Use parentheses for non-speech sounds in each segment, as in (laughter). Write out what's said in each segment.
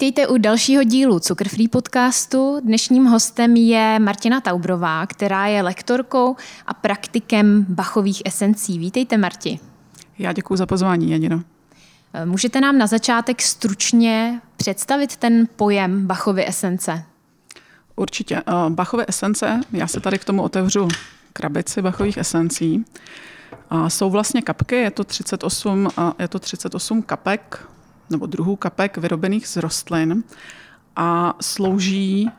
Vítejte u dalšího dílu Cukrfree podcastu. Dnešním hostem je Martina Taubrová, která je lektorkou a praktikem bachových esencí. Vítejte, Marti. Já děkuji za pozvání, Janino. Můžete nám na začátek stručně představit ten pojem Bachovy esence? Určitě. Eh, Bachové esence, já se tady k tomu otevřu krabici Bachových esencí. A jsou vlastně kapky, je to 38, je to 38 kapek nebo druhů kapek vyrobených z rostlin a slouží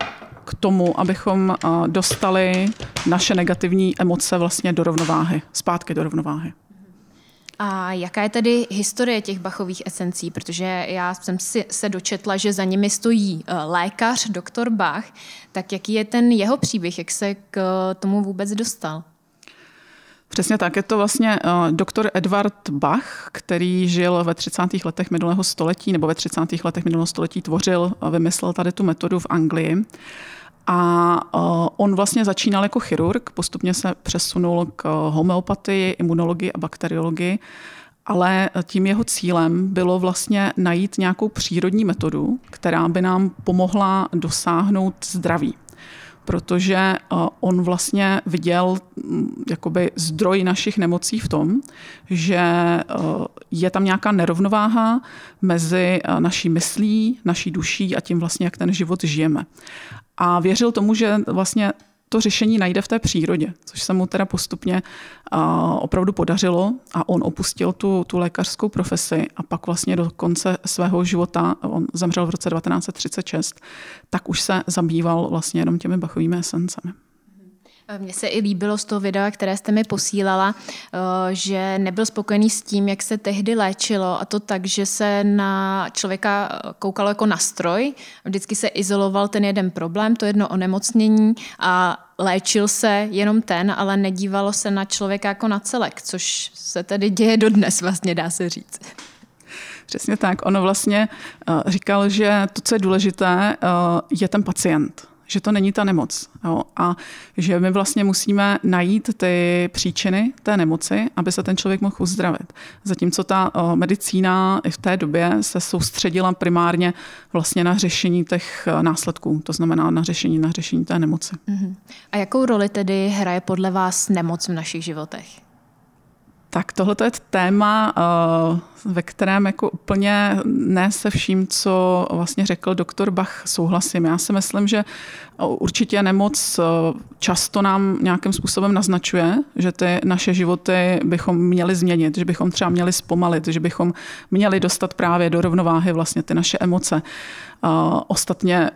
k tomu, abychom dostali naše negativní emoce vlastně do rovnováhy, zpátky do rovnováhy. A jaká je tedy historie těch bachových esencí? Protože já jsem si se dočetla, že za nimi stojí e, lékař, doktor Bach. Tak jaký je ten jeho příběh? Jak se k tomu vůbec dostal? Přesně tak. Je to vlastně uh, doktor Edward Bach, který žil ve 30. letech minulého století, nebo ve 30. letech minulého století tvořil a vymyslel tady tu metodu v Anglii. A uh, on vlastně začínal jako chirurg, postupně se přesunul k homeopatii, imunologii a bakteriologii, ale tím jeho cílem bylo vlastně najít nějakou přírodní metodu, která by nám pomohla dosáhnout zdraví protože eh, on vlastně viděl mm, jakoby zdroj našich nemocí v tom, že eh, je tam nějaká nerovnováha mezi eh, naší myslí, naší duší a tím vlastně, jak ten život žijeme. A věřil tomu, že vlastně to řešení najde v té přírodě, což se mu teda postupně opravdu podařilo a on opustil tu, tu lékařskou profesi a pak vlastně do konce svého života, on zemřel v roce 1936, tak už se zabýval vlastně jenom těmi bachovými esencemi. Mně se i líbilo z toho videa, které jste mi posílala, eh, že nebyl spokojený s tím, jak se tehdy léčilo a to tak, že se na člověka koukalo jako na stroj. Vždycky se izoloval ten jeden problém, to jedno onemocnění a léčil se jenom ten, ale nedívalo se na člověka jako na celek, což se tedy děje dodnes, vlastně dá se říct. Přesně tak. Ono vlastně uh, říkal, že to, co je důležité, je ten pacient že to není ta nemoc. Jo? A že my vlastně musíme najít ty příčiny té nemoci, aby se ten člověk mohl uzdravit. Zatímco ta medicína i v té době se soustředila primárně vlastně na řešení těch následků, to znamená na řešení, na řešení té nemoci. Uh-huh. A jakou roli tedy hraje podle vás nemoc v našich životech? Tak tohle je téma, eh, ve kterém jako úplně ne se vším, co vlastně řekl doktor Bach, souhlasím. Já si myslím, že určitě nemoc eh, často nám nějakým způsobem naznačuje, že ty naše životy bychom měli změnit, že bychom třeba měli zpomalit, že bychom měli dostat právě do rovnováhy vlastně ty naše emoce. Ostatně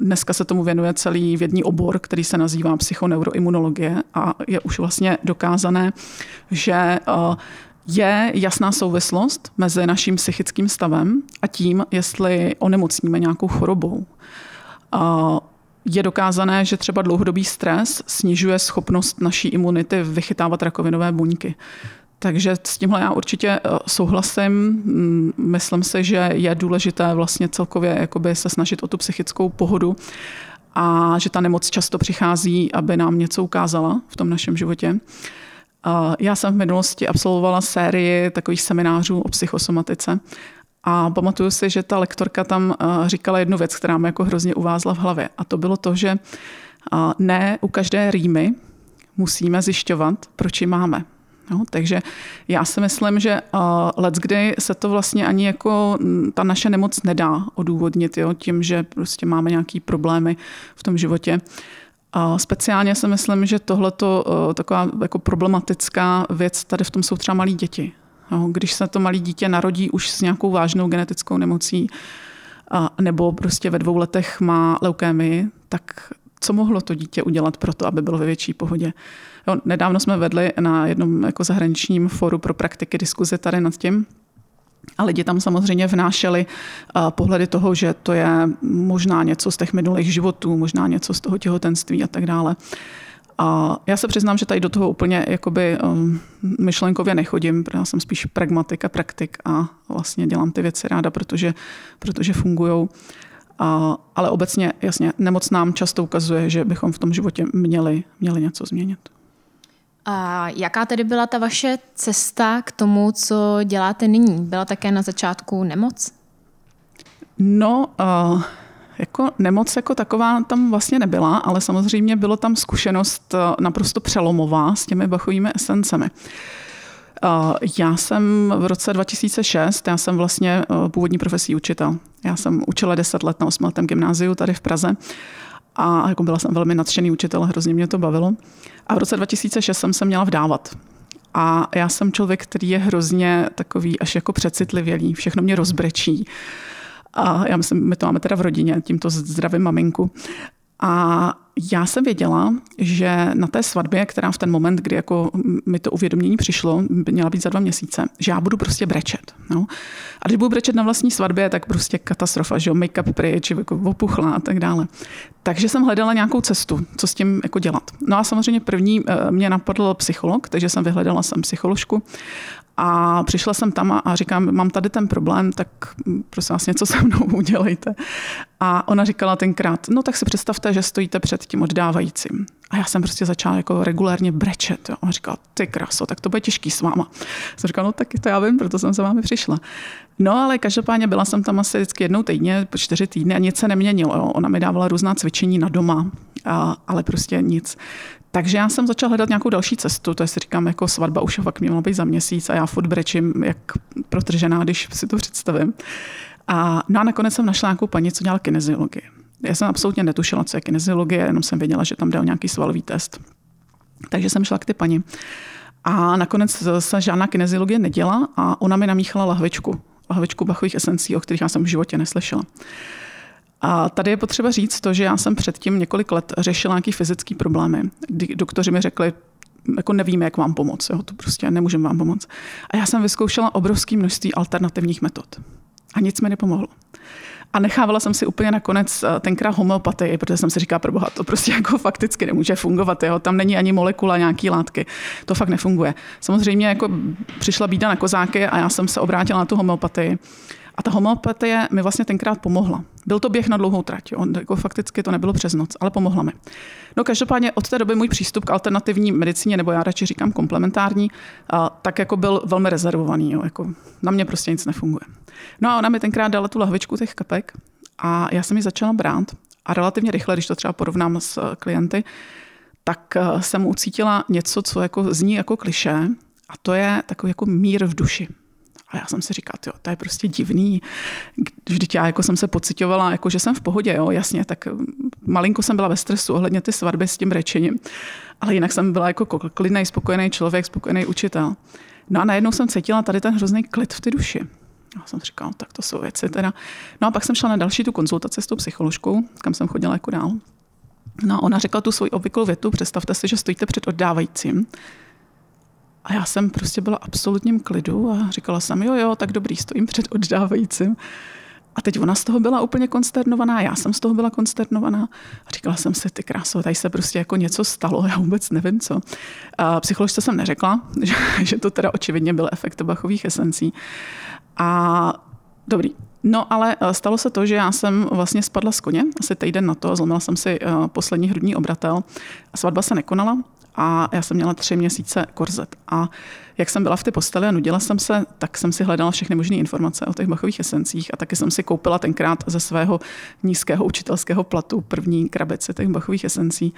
dneska se tomu věnuje celý vědní obor, který se nazývá psychoneuroimunologie a je už vlastně dokázané, že je jasná souvislost mezi naším psychickým stavem a tím, jestli onemocníme nějakou chorobou. Je dokázané, že třeba dlouhodobý stres snižuje schopnost naší imunity vychytávat rakovinové buňky. Takže s tímhle já určitě eh, souhlasím. Mm, myslím si, že je důležité vlastně celkově jakoby se snažit o tu psychickou pohodu a že ta nemoc často přichází, aby nám něco ukázala v tom našem životě. Já jsem v minulosti absolvovala sérii takových seminářů o psychosomatice a pamatuju si, že ta lektorka tam eh, říkala jednu věc, která mi jako hrozně uvázla v hlavě. A to bylo to, že eh, ne u každé rýmy musíme zjišťovat, proč ji máme. No, takže já si myslím, že uh, let, kdy se to vlastně ani jako ta naše nemoc nedá odůvodnit jo, tím, že prostě máme nějaký problémy v tom životě. A speciálně si myslím, že tohle uh, taková jako problematická věc tady v tom jsou třeba malí děti. Jo, když se to malé dítě narodí už s nějakou vážnou genetickou nemocí, nebo prostě ve dvou letech má leukémii, tak co mohlo to dítě udělat pro to, aby bylo ve větší pohodě? Jo, nedávno jsme vedli na jednom jako zahraničním foru pro praktiky diskuze tady nad tím, a lidi tam samozřejmě vnášeli pohledy toho, že to je možná něco z těch minulých životů, možná něco z toho těhotenství a tak dále. A já se přiznám, že tady do toho úplně jakoby um, myšlenkově nechodím, protože já jsem spíš pragmatik a praktik a vlastně dělám ty věci ráda, protože, protože fungují. ale obecně, jasně, nemoc nám často ukazuje, že bychom v tom životě měli, měli něco změnit. A jaká tedy byla ta vaše cesta k tomu, co děláte nyní? Byla také na začátku nemoc? No, uh, jako nemoc jako taková tam vlastně nebyla, ale samozřejmě bylo tam zkušenost naprosto přelomová s těmi bachovými esencemi. Já jsem v roce 2006, já jsem vlastně původní profesí učitel. Já jsem učila 10 let na osmletém gymnáziu tady v Praze a jako byla jsem velmi nadšený učitel, hrozně mě to bavilo. A v roce 2006 jsem se měla vdávat. A já jsem člověk, který je hrozně takový až jako přecitlivělý, všechno mě rozbrečí. A já myslím, my to máme teda v rodině, tímto zdravím maminku. A já jsem věděla, že na té svatbě, která v ten moment, kdy jako mi to uvědomění přišlo, měla být za dva měsíce, že já budu prostě brečet. No. A když budu brečet na vlastní svatbě, tak prostě katastrofa, že jo, make-up pryč, jako opuchla a tak dále. Takže jsem hledala nějakou cestu, co s tím jako dělat. No a samozřejmě první eh, mě napadl psycholog, takže jsem vyhledala jsem psycholožku a přišla jsem tam a říkám, mám tady ten problém, tak prosím vás něco se mnou udělejte. A ona říkala tenkrát, no tak si představte, že stojíte před tím oddávajícím. A já jsem prostě začala jako regulárně brečet. Jo. A říkala, ty kraso, tak to bude těžký s váma. Jsem říkala, no tak to já vím, proto jsem za vámi přišla. No ale každopádně byla jsem tam asi vždycky jednou týdně, po čtyři týdny a nic se neměnilo. Jo. Ona mi dávala různá cvičení na doma, a, ale prostě nic. Takže já jsem začala hledat nějakou další cestu, to je si říkám, jako svatba už fakt měla být za měsíc a já furt brečím, jak protržená, když si to představím. A, no a nakonec jsem našla nějakou paní, co dělala kineziologii. Já jsem absolutně netušila, co je kineziologie, jenom jsem věděla, že tam dal nějaký svalový test. Takže jsem šla k ty paní. A nakonec se žádná kineziologie neděla a ona mi namíchala lahvičku. Lahvičku bachových esencí, o kterých já jsem v životě neslyšela. A tady je potřeba říct to, že já jsem předtím několik let řešila nějaké fyzické problémy. Doktoři mi řekli, jako nevíme, jak vám pomoct, jo, to prostě nemůžeme vám pomoct. A já jsem vyzkoušela obrovské množství alternativních metod. A nic mi nepomohlo. A nechávala jsem si úplně nakonec eh, tenkrát homeopatii, protože jsem si říkala, proboha, to prostě (laughs) jako fakticky nemůže fungovat. Jo? Tam není ani molekula nějaký látky. To fakt nefunguje. Samozřejmě jako přišla bída na kozáky a já jsem se obrátila na tu homeopatii. A ta homeopatie mi vlastně tenkrát pomohla. Byl to běh na dlouhou trať, jo. jako fakticky to nebylo přes noc, ale pomohla mi. No každopádně od té doby můj přístup k alternativní medicíně, nebo já radši říkám komplementární, a, tak jako byl velmi rezervovaný. Jo. Jako, na mě prostě nic nefunguje. No a ona mi tenkrát dala tu lahvičku těch kapek a já jsem ji začala brát a relativně rychle, když to třeba porovnám s eh, klienty, tak eh, jsem ucítila něco, co jako zní jako kliše a to je takový jako mír v duši. A já jsem si říkala, jo, to je prostě divný. Vždyť já jako jsem se pocitovala, jako že jsem v pohodě, jo, jasně, tak mm, malinko jsem byla ve stresu ohledně ty svatby s tím řečením. Ale jinak jsem byla jako klidný, spokojený člověk, spokojený učitel. No a najednou jsem cítila tady ten hrozný klid v ty duši. Já jsem říkala, tak to jsou věci teda. No a pak jsem šla na další tu konzultaci s tou psycholožkou, kam jsem chodila jako dál. No a ona řekla tu svoji obvyklou větu, představte si, že stojíte před oddávajícím a já jsem prostě byla absolutním klidu a říkala jsem, jo, jo, tak dobrý, stojím před oddávajícím. A teď ona z toho byla úplně konsternovaná, já jsem z toho byla konsternovaná. A říkala jsem si, ty kráso, tady se prostě jako něco stalo, já vůbec nevím co. A psycholožce jsem neřekla, že, (laughs) že to teda očividně byl efekt bachových esencí. A dobrý, No ale eh, stalo se to, že já jsem vlastně spadla z koně, asi týden na to, zlomila jsem si eh, poslední hrudní obratel. Svatba se nekonala, a já jsem měla tři měsíce korzet. A jak jsem byla v té posteli a nudila jsem se, tak jsem si hledala všechny možné informace o těch bachových esencích a taky jsem si koupila tenkrát ze svého nízkého učitelského platu první krabici těch bachových esencí.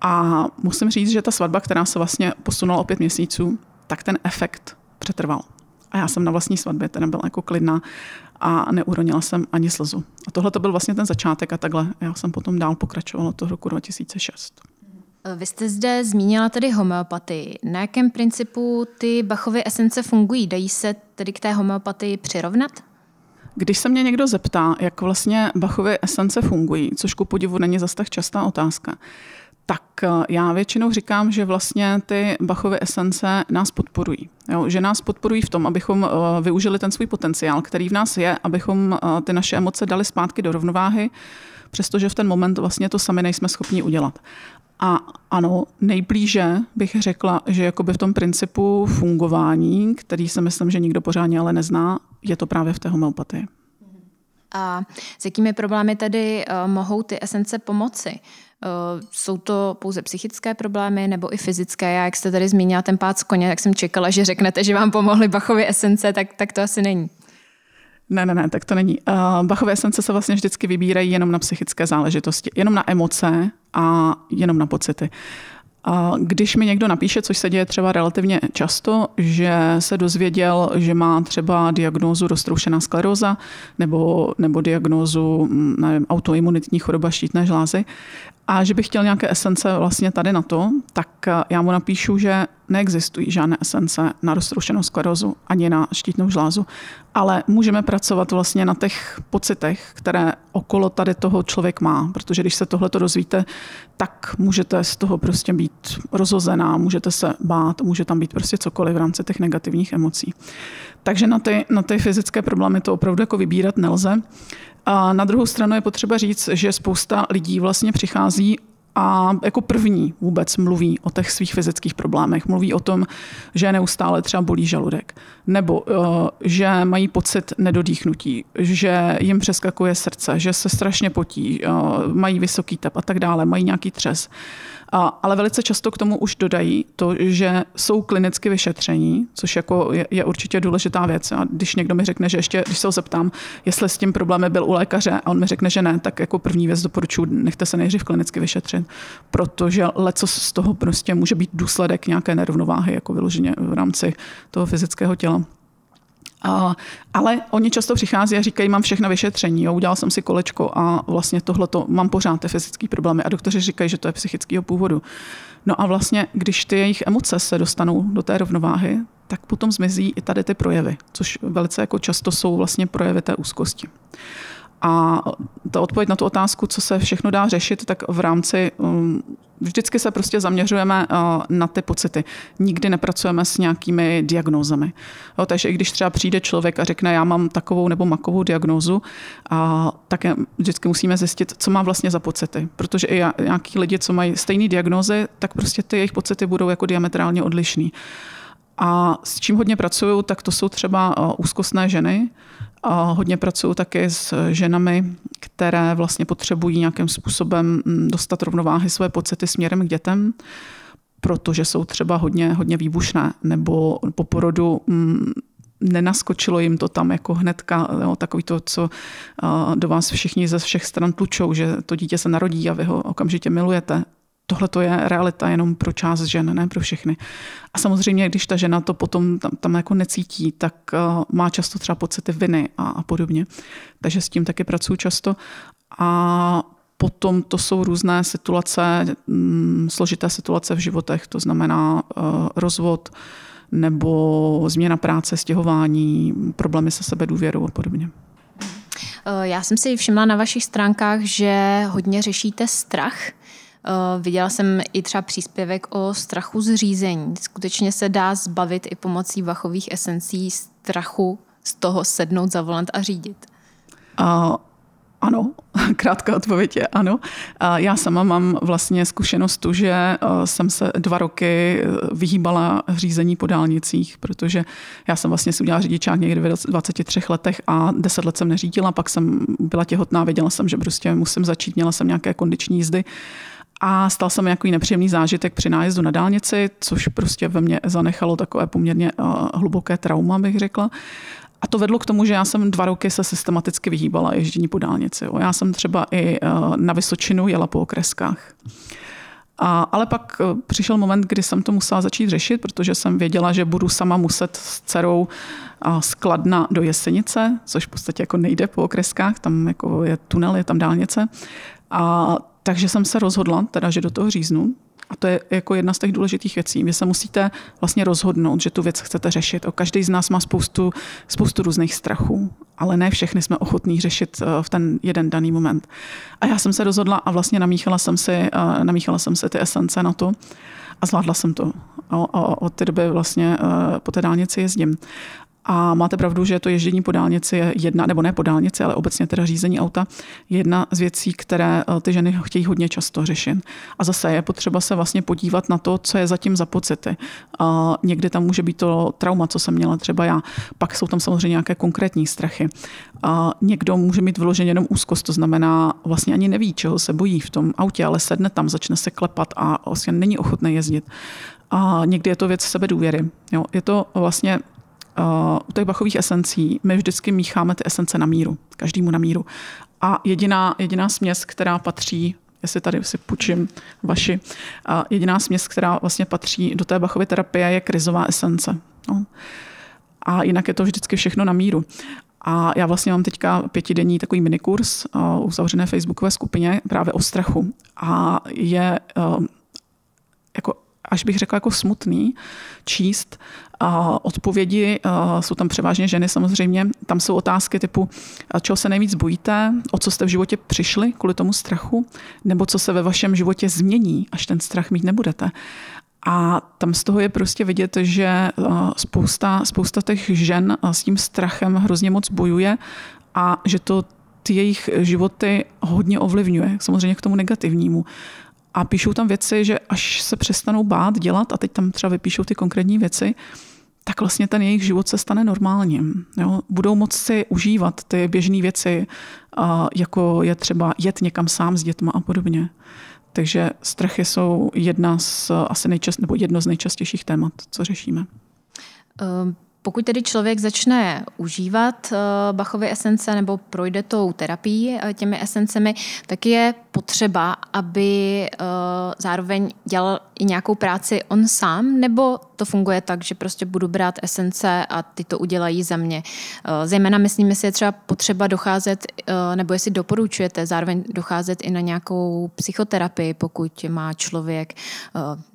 A musím říct, že ta svatba, která se vlastně posunula o pět měsíců, tak ten efekt přetrval. A já jsem na vlastní svatbě teda byla jako klidná a neuronila jsem ani slzu. A tohle to byl vlastně ten začátek a takhle já jsem potom dál pokračovala toho roku 2006. Vy jste zde zmínila tedy homeopatii. Na jakém principu ty Bachovy esence fungují? Dají se tedy k té homeopatii přirovnat? Když se mě někdo zeptá, jak vlastně Bachovy esence fungují, což ku podivu není zase tak častá otázka, tak eh, já většinou říkám, že vlastně ty Bachovy esence nás podporují. Jo? Že nás podporují v tom, abychom eh, využili ten svůj potenciál, který v nás je, abychom eh, ty naše emoce dali zpátky do rovnováhy, přestože v ten moment vlastně to sami nejsme schopni udělat. A ano, nejblíže bych řekla, že jakoby v tom principu fungování, který si myslím, že nikdo pořádně ale nezná, je to právě v té homeopatii. A s jakými problémy tedy mohou ty esence pomoci? Uh, jsou to pouze psychické problémy nebo i fyzické? Já, jak jste tady zmínila ten pád z koně, tak jsem čekala, že řeknete, že vám pomohly Bachovy esence, tak, tak to asi není. Ne, ne, ne, tak to není. Uh, Bachové esence se vlastně vždycky vybírají jenom na psychické záležitosti, jenom na emoce a jenom na pocity. A když mi někdo napíše, což se děje třeba relativně často, že se dozvěděl, že má třeba diagnózu roztroušená skleróza nebo, nebo diagnózu mm, nevím, autoimunitní choroba štítné žlázy a že bych chtěl nějaké esence vlastně tady na to, tak já mu napíšu, že neexistují žádné esence na roztroušenou sklerózu ani na štítnou žlázu, ale můžeme pracovat vlastně na těch pocitech, které okolo tady toho člověk má, protože když se tohle to dozvíte, tak můžete z toho prostě být rozhozená, můžete se bát, může tam být prostě cokoliv v rámci těch negativních emocí. Takže na ty, na ty fyzické problémy to opravdu jako vybírat nelze. A na druhou stranu je potřeba říct, že spousta lidí vlastně přichází a jako první vůbec mluví o těch svých fyzických problémech. Mluví o tom, že neustále třeba bolí žaludek, nebo uh, že mají pocit nedodýchnutí, že jim přeskakuje srdce, že se strašně potí, uh, mají vysoký tep a tak dále, mají nějaký třes. Ale velice často k tomu už dodají to, že jsou klinicky vyšetření, což jako je, je určitě důležitá věc. A když někdo mi řekne, že ještě, když se ho zeptám, jestli s tím problémem byl u lékaře a on mi řekne, že ne, tak jako první věc doporučuji, nechte se nejdřív klinicky vyšetřit, protože leco z toho prostě může být důsledek nějaké nerovnováhy, jako vyloženě v rámci toho fyzického těla. A, ale oni často přichází a říkají, mám všechno vyšetření, jo, udělal jsem si kolečko a vlastně tohle mám pořád ty fyzické problémy. A doktoři říkají, že to je psychického původu. No a vlastně, když ty jejich emoce se dostanou do té rovnováhy, tak potom zmizí i tady ty projevy, což velice jako často jsou vlastně projevy té úzkosti. A ta odpověď na tu otázku, co se všechno dá řešit, tak v rámci um, vždycky se prostě zaměřujeme uh, na ty pocity. Nikdy nepracujeme s nějakými diagnózami. Takže i když třeba přijde člověk a řekne, já mám takovou nebo makovou diagnózu, a tak vždycky musíme zjistit, co má vlastně za pocity. Protože i nějaký lidi, co mají stejné diagnózy, tak prostě ty jejich pocity budou jako diametrálně odlišný. A s čím hodně pracuju, tak to jsou třeba uh, úzkostné ženy, a hodně pracuju také s ženami, které vlastně potřebují nějakým způsobem mm, dostat rovnováhy své pocity směrem k dětem, protože jsou třeba hodně, hodně výbušné, nebo po porodu mm, nenaskočilo jim to tam jako hnedka, jo, takový to, co do vás všichni ze všech stran tlučou, že to dítě se narodí a vy ho okamžitě milujete tohle to je realita jenom pro část žen, ne pro všechny. A samozřejmě, když ta žena to potom tam, tam jako necítí, tak uh, má často třeba pocity viny a, a podobně. Takže s tím taky pracuji často. A potom to jsou různé situace, mm, složité situace v životech, to znamená uh, rozvod, nebo změna práce, stěhování, problémy se sebe důvěrou a podobně. Eh, já jsem si všimla na vašich stránkách, že hodně řešíte strach. Uh, viděla jsem i třeba příspěvek o strachu z řízení. Skutečně se dá zbavit i pomocí vachových esencí strachu z toho sednout za volant a řídit. Uh, ano, (laughs) krátká odpověď je ano. Já sama mám vlastně zkušenost tu, že jsem se dva roky e, vyhýbala řízení po dálnicích, protože já jsem vlastně si udělala řidičák někdy v 23 letech a 10 let jsem neřídila, pak jsem byla těhotná, věděla jsem, že prostě musím začít, měla jsem nějaké kondiční jízdy a stal se mi nějaký nepříjemný zážitek při nájezdu na dálnici, což prostě ve mně zanechalo takové poměrně uh, hluboké trauma, bych řekla. A to vedlo k tomu, že já jsem dva roky se systematicky vyhýbala ježdění po dálnici. Já jsem třeba i uh, na Vysočinu jela po okreskách. A, ale pak uh, přišel moment, kdy jsem to musela začít řešit, protože jsem věděla, že budu sama muset s dcerou skladna do Jesenice, což v podstatě jako nejde po okreskách, tam jako je tunel, je tam dálnice. A takže jsem se rozhodla, teda, že do toho říznu. A to je jako jedna z těch důležitých věcí. Vy se musíte vlastně rozhodnout, že tu věc chcete řešit. O každý z nás má spoustu, spoustu různých strachů, ale ne všechny jsme ochotní řešit eh, v ten jeden daný moment. A já jsem se rozhodla a vlastně namíchala jsem si, eh, namíchala jsem si ty esence na to a zvládla jsem to. A od té doby vlastně eh, po té dálnici jezdím. A máte pravdu, že to ježdění po dálnici je jedna, nebo ne po dálnici, ale obecně teda řízení auta, jedna z věcí, které eh, ty ženy chtějí hodně často řešit. A zase je potřeba se vlastně podívat na to, co je zatím za pocity. A někdy tam může být to trauma, co jsem měla třeba já. Pak jsou tam samozřejmě nějaké konkrétní strachy. A někdo může mít vyloženě jenom úzkost, to znamená vlastně ani neví, čeho se bojí v tom autě, ale sedne tam, začne se klepat a vlastně není ochotný jezdit. A někdy je to věc sebedůvěry. Jo, je to vlastně u těch bachových esencí my vždycky mícháme ty esence na míru, každému na míru. A jediná, jediná směs, která patří jestli tady si půjčím vaši. A jediná směs, která vlastně patří do té Bachovy terapie, je krizová esence. No. A jinak je to vždycky všechno na míru. A já vlastně mám teďka pětidenní takový minikurs u zavřené facebookové skupině právě o strachu. A je jako až bych řekla jako smutný, číst. A odpovědi jsou tam převážně ženy samozřejmě. Tam jsou otázky typu, čeho se nejvíc bojíte, o co jste v životě přišli kvůli tomu strachu, nebo co se ve vašem životě změní, až ten strach mít nebudete. A tam z toho je prostě vidět, že spousta, spousta těch žen s tím strachem hrozně moc bojuje a že to ty jejich životy hodně ovlivňuje, samozřejmě k tomu negativnímu. A píšou tam věci, že až se přestanou bát dělat, a teď tam třeba vypíšou ty konkrétní věci, tak vlastně ten jejich život se stane normálním. Jo? Budou moct si užívat ty běžné věci, jako je třeba jet někam sám s dětma a podobně. Takže strachy jsou jedna z, asi nejčast, nebo jedno z nejčastějších témat, co řešíme. Um pokud tedy člověk začne užívat eh, Bachovy esence nebo projde tou terapií eh, těmi esencemi, tak je potřeba, aby eh, zároveň dělal i nějakou práci on sám, nebo to funguje tak, že prostě budu brát esence a ty to udělají za mě. Zejména myslím, jestli je třeba potřeba docházet, nebo jestli doporučujete zároveň docházet i na nějakou psychoterapii, pokud má člověk,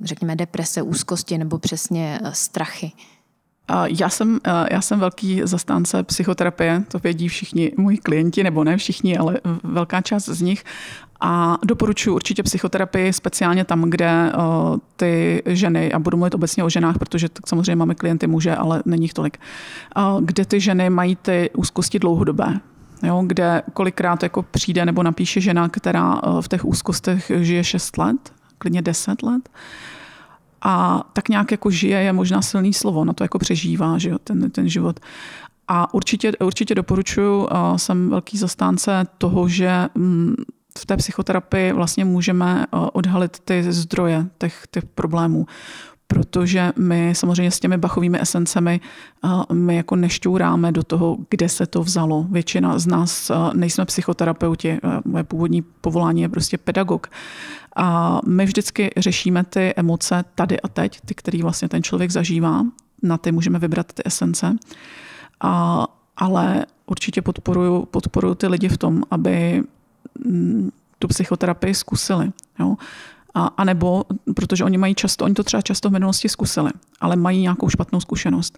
řekněme, deprese, úzkosti nebo přesně strachy. Já jsem, já jsem velký zastánce psychoterapie, to vědí všichni moji klienti, nebo ne všichni, ale velká část z nich. A doporučuji určitě psychoterapii speciálně tam, kde ty ženy, a budu mluvit obecně o ženách, protože samozřejmě máme klienty muže, ale není jich tolik, kde ty ženy mají ty úzkosti dlouhodobé. Jo, kde kolikrát jako přijde nebo napíše žena, která v těch úzkostech žije 6 let, klidně 10 let a tak nějak jako žije je možná silný slovo, na to jako přežívá že jo, ten, ten život. A určitě, určitě doporučuji, jsem velký zastánce toho, že mm, v té psychoterapii vlastně můžeme odhalit ty zdroje těch, těch problémů protože my samozřejmě s těmi bachovými esencemi my jako nešťouráme do toho, kde se to vzalo. Většina z nás nejsme psychoterapeuti, moje původní povolání je prostě pedagog. A my vždycky řešíme ty emoce tady a teď, ty, které vlastně ten člověk zažívá. Na ty můžeme vybrat ty esence. A, ale určitě podporuju, podporuju ty lidi v tom, aby mm, tu psychoterapii zkusili. Jo? A, a nebo, protože oni mají často, oni to třeba často v minulosti zkusili, ale mají nějakou špatnou zkušenost,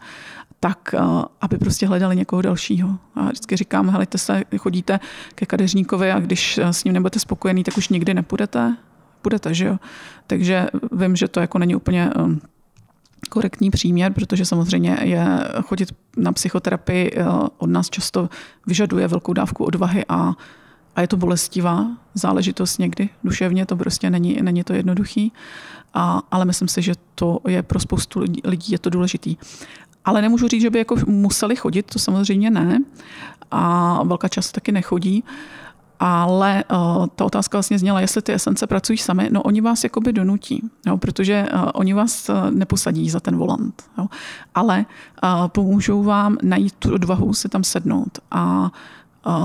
tak aby prostě hledali někoho dalšího. A vždycky říkám, helejte se, chodíte ke kadeřníkovi a když s ním nebudete spokojený, tak už nikdy nepůjdete, půjdete, že jo. Takže vím, že to jako není úplně um, korektní příměr, protože samozřejmě je chodit na psychoterapii od nás často vyžaduje velkou dávku odvahy a a je to bolestivá záležitost někdy, duševně to prostě není, není to jednoduchý, a, ale myslím si, že to je pro spoustu lidí, je to důležitý. Ale nemůžu říct, že by jako museli chodit, to samozřejmě ne. A velká část taky nechodí. Ale uh, ta otázka vlastně zněla, jestli ty esence pracují sami. No oni vás jakoby donutí, jo, protože uh, oni vás uh, neposadí za ten volant. Jo. Ale uh, pomůžou vám najít tu odvahu si tam sednout a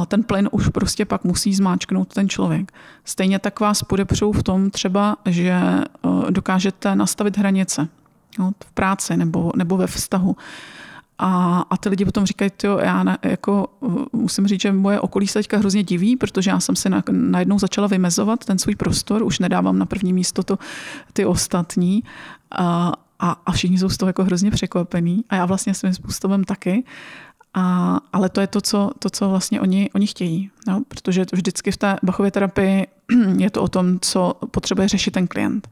ten plyn už prostě pak musí zmáčknout ten člověk. Stejně tak vás podepřou v tom třeba, že e, dokážete nastavit hranice jo, v práci nebo, nebo ve vztahu. A, a ty lidi potom říkají, jo, já ne, jako, e, musím říct, že moje okolí se teďka hrozně diví, protože já jsem si na, najednou začala vymezovat ten svůj prostor, už nedávám na první místo to, ty ostatní. A, a, a všichni jsou z toho jako hrozně překvapení a já vlastně svým způsobem taky. A, ale to je to, co, to, co vlastně oni, oni chtějí. No? Protože vždycky v té Bachově terapii (clears throat) je to o tom, co potřebuje řešit ten klient.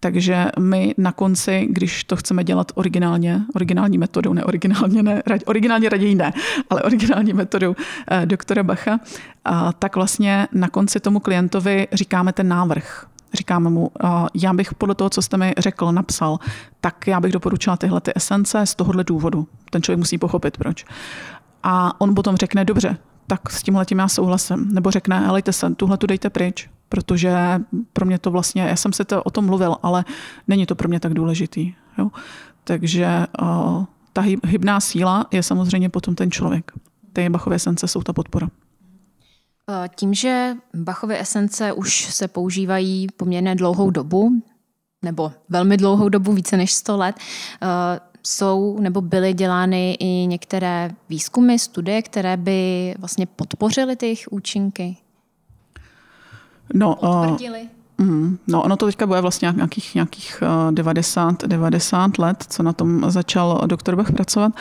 Takže my na konci, když to chceme dělat originálně, originální metodou, ne originálně, ne, originálně raději ne, ale originální metodou eh, doktora Bacha, tak vlastně na konci tomu klientovi říkáme ten návrh. Říkáme mu, já bych podle toho, co jste mi řekl, napsal, tak já bych doporučila tyhle ty esence z tohohle důvodu. Ten člověk musí pochopit, proč. A on potom řekne, dobře, tak s tímhle tím já souhlasím. Nebo řekne, helejte se, tuhle tu dejte pryč, protože pro mě to vlastně, já jsem si to o tom mluvil, ale není to pro mě tak důležitý. Jo? Takže ta hybná síla je samozřejmě potom ten člověk. Ty Bachové esence jsou ta podpora. Tím, že Bachové esence už se používají poměrně dlouhou dobu, nebo velmi dlouhou dobu, více než 100 let, jsou nebo byly dělány i některé výzkumy, studie, které by vlastně podpořily ty jejich účinky? No, Potvrdili? Uh, mm, no, ono to teďka bude vlastně nějakých, nějakých 90, 90 let, co na tom začal doktor Bach pracovat.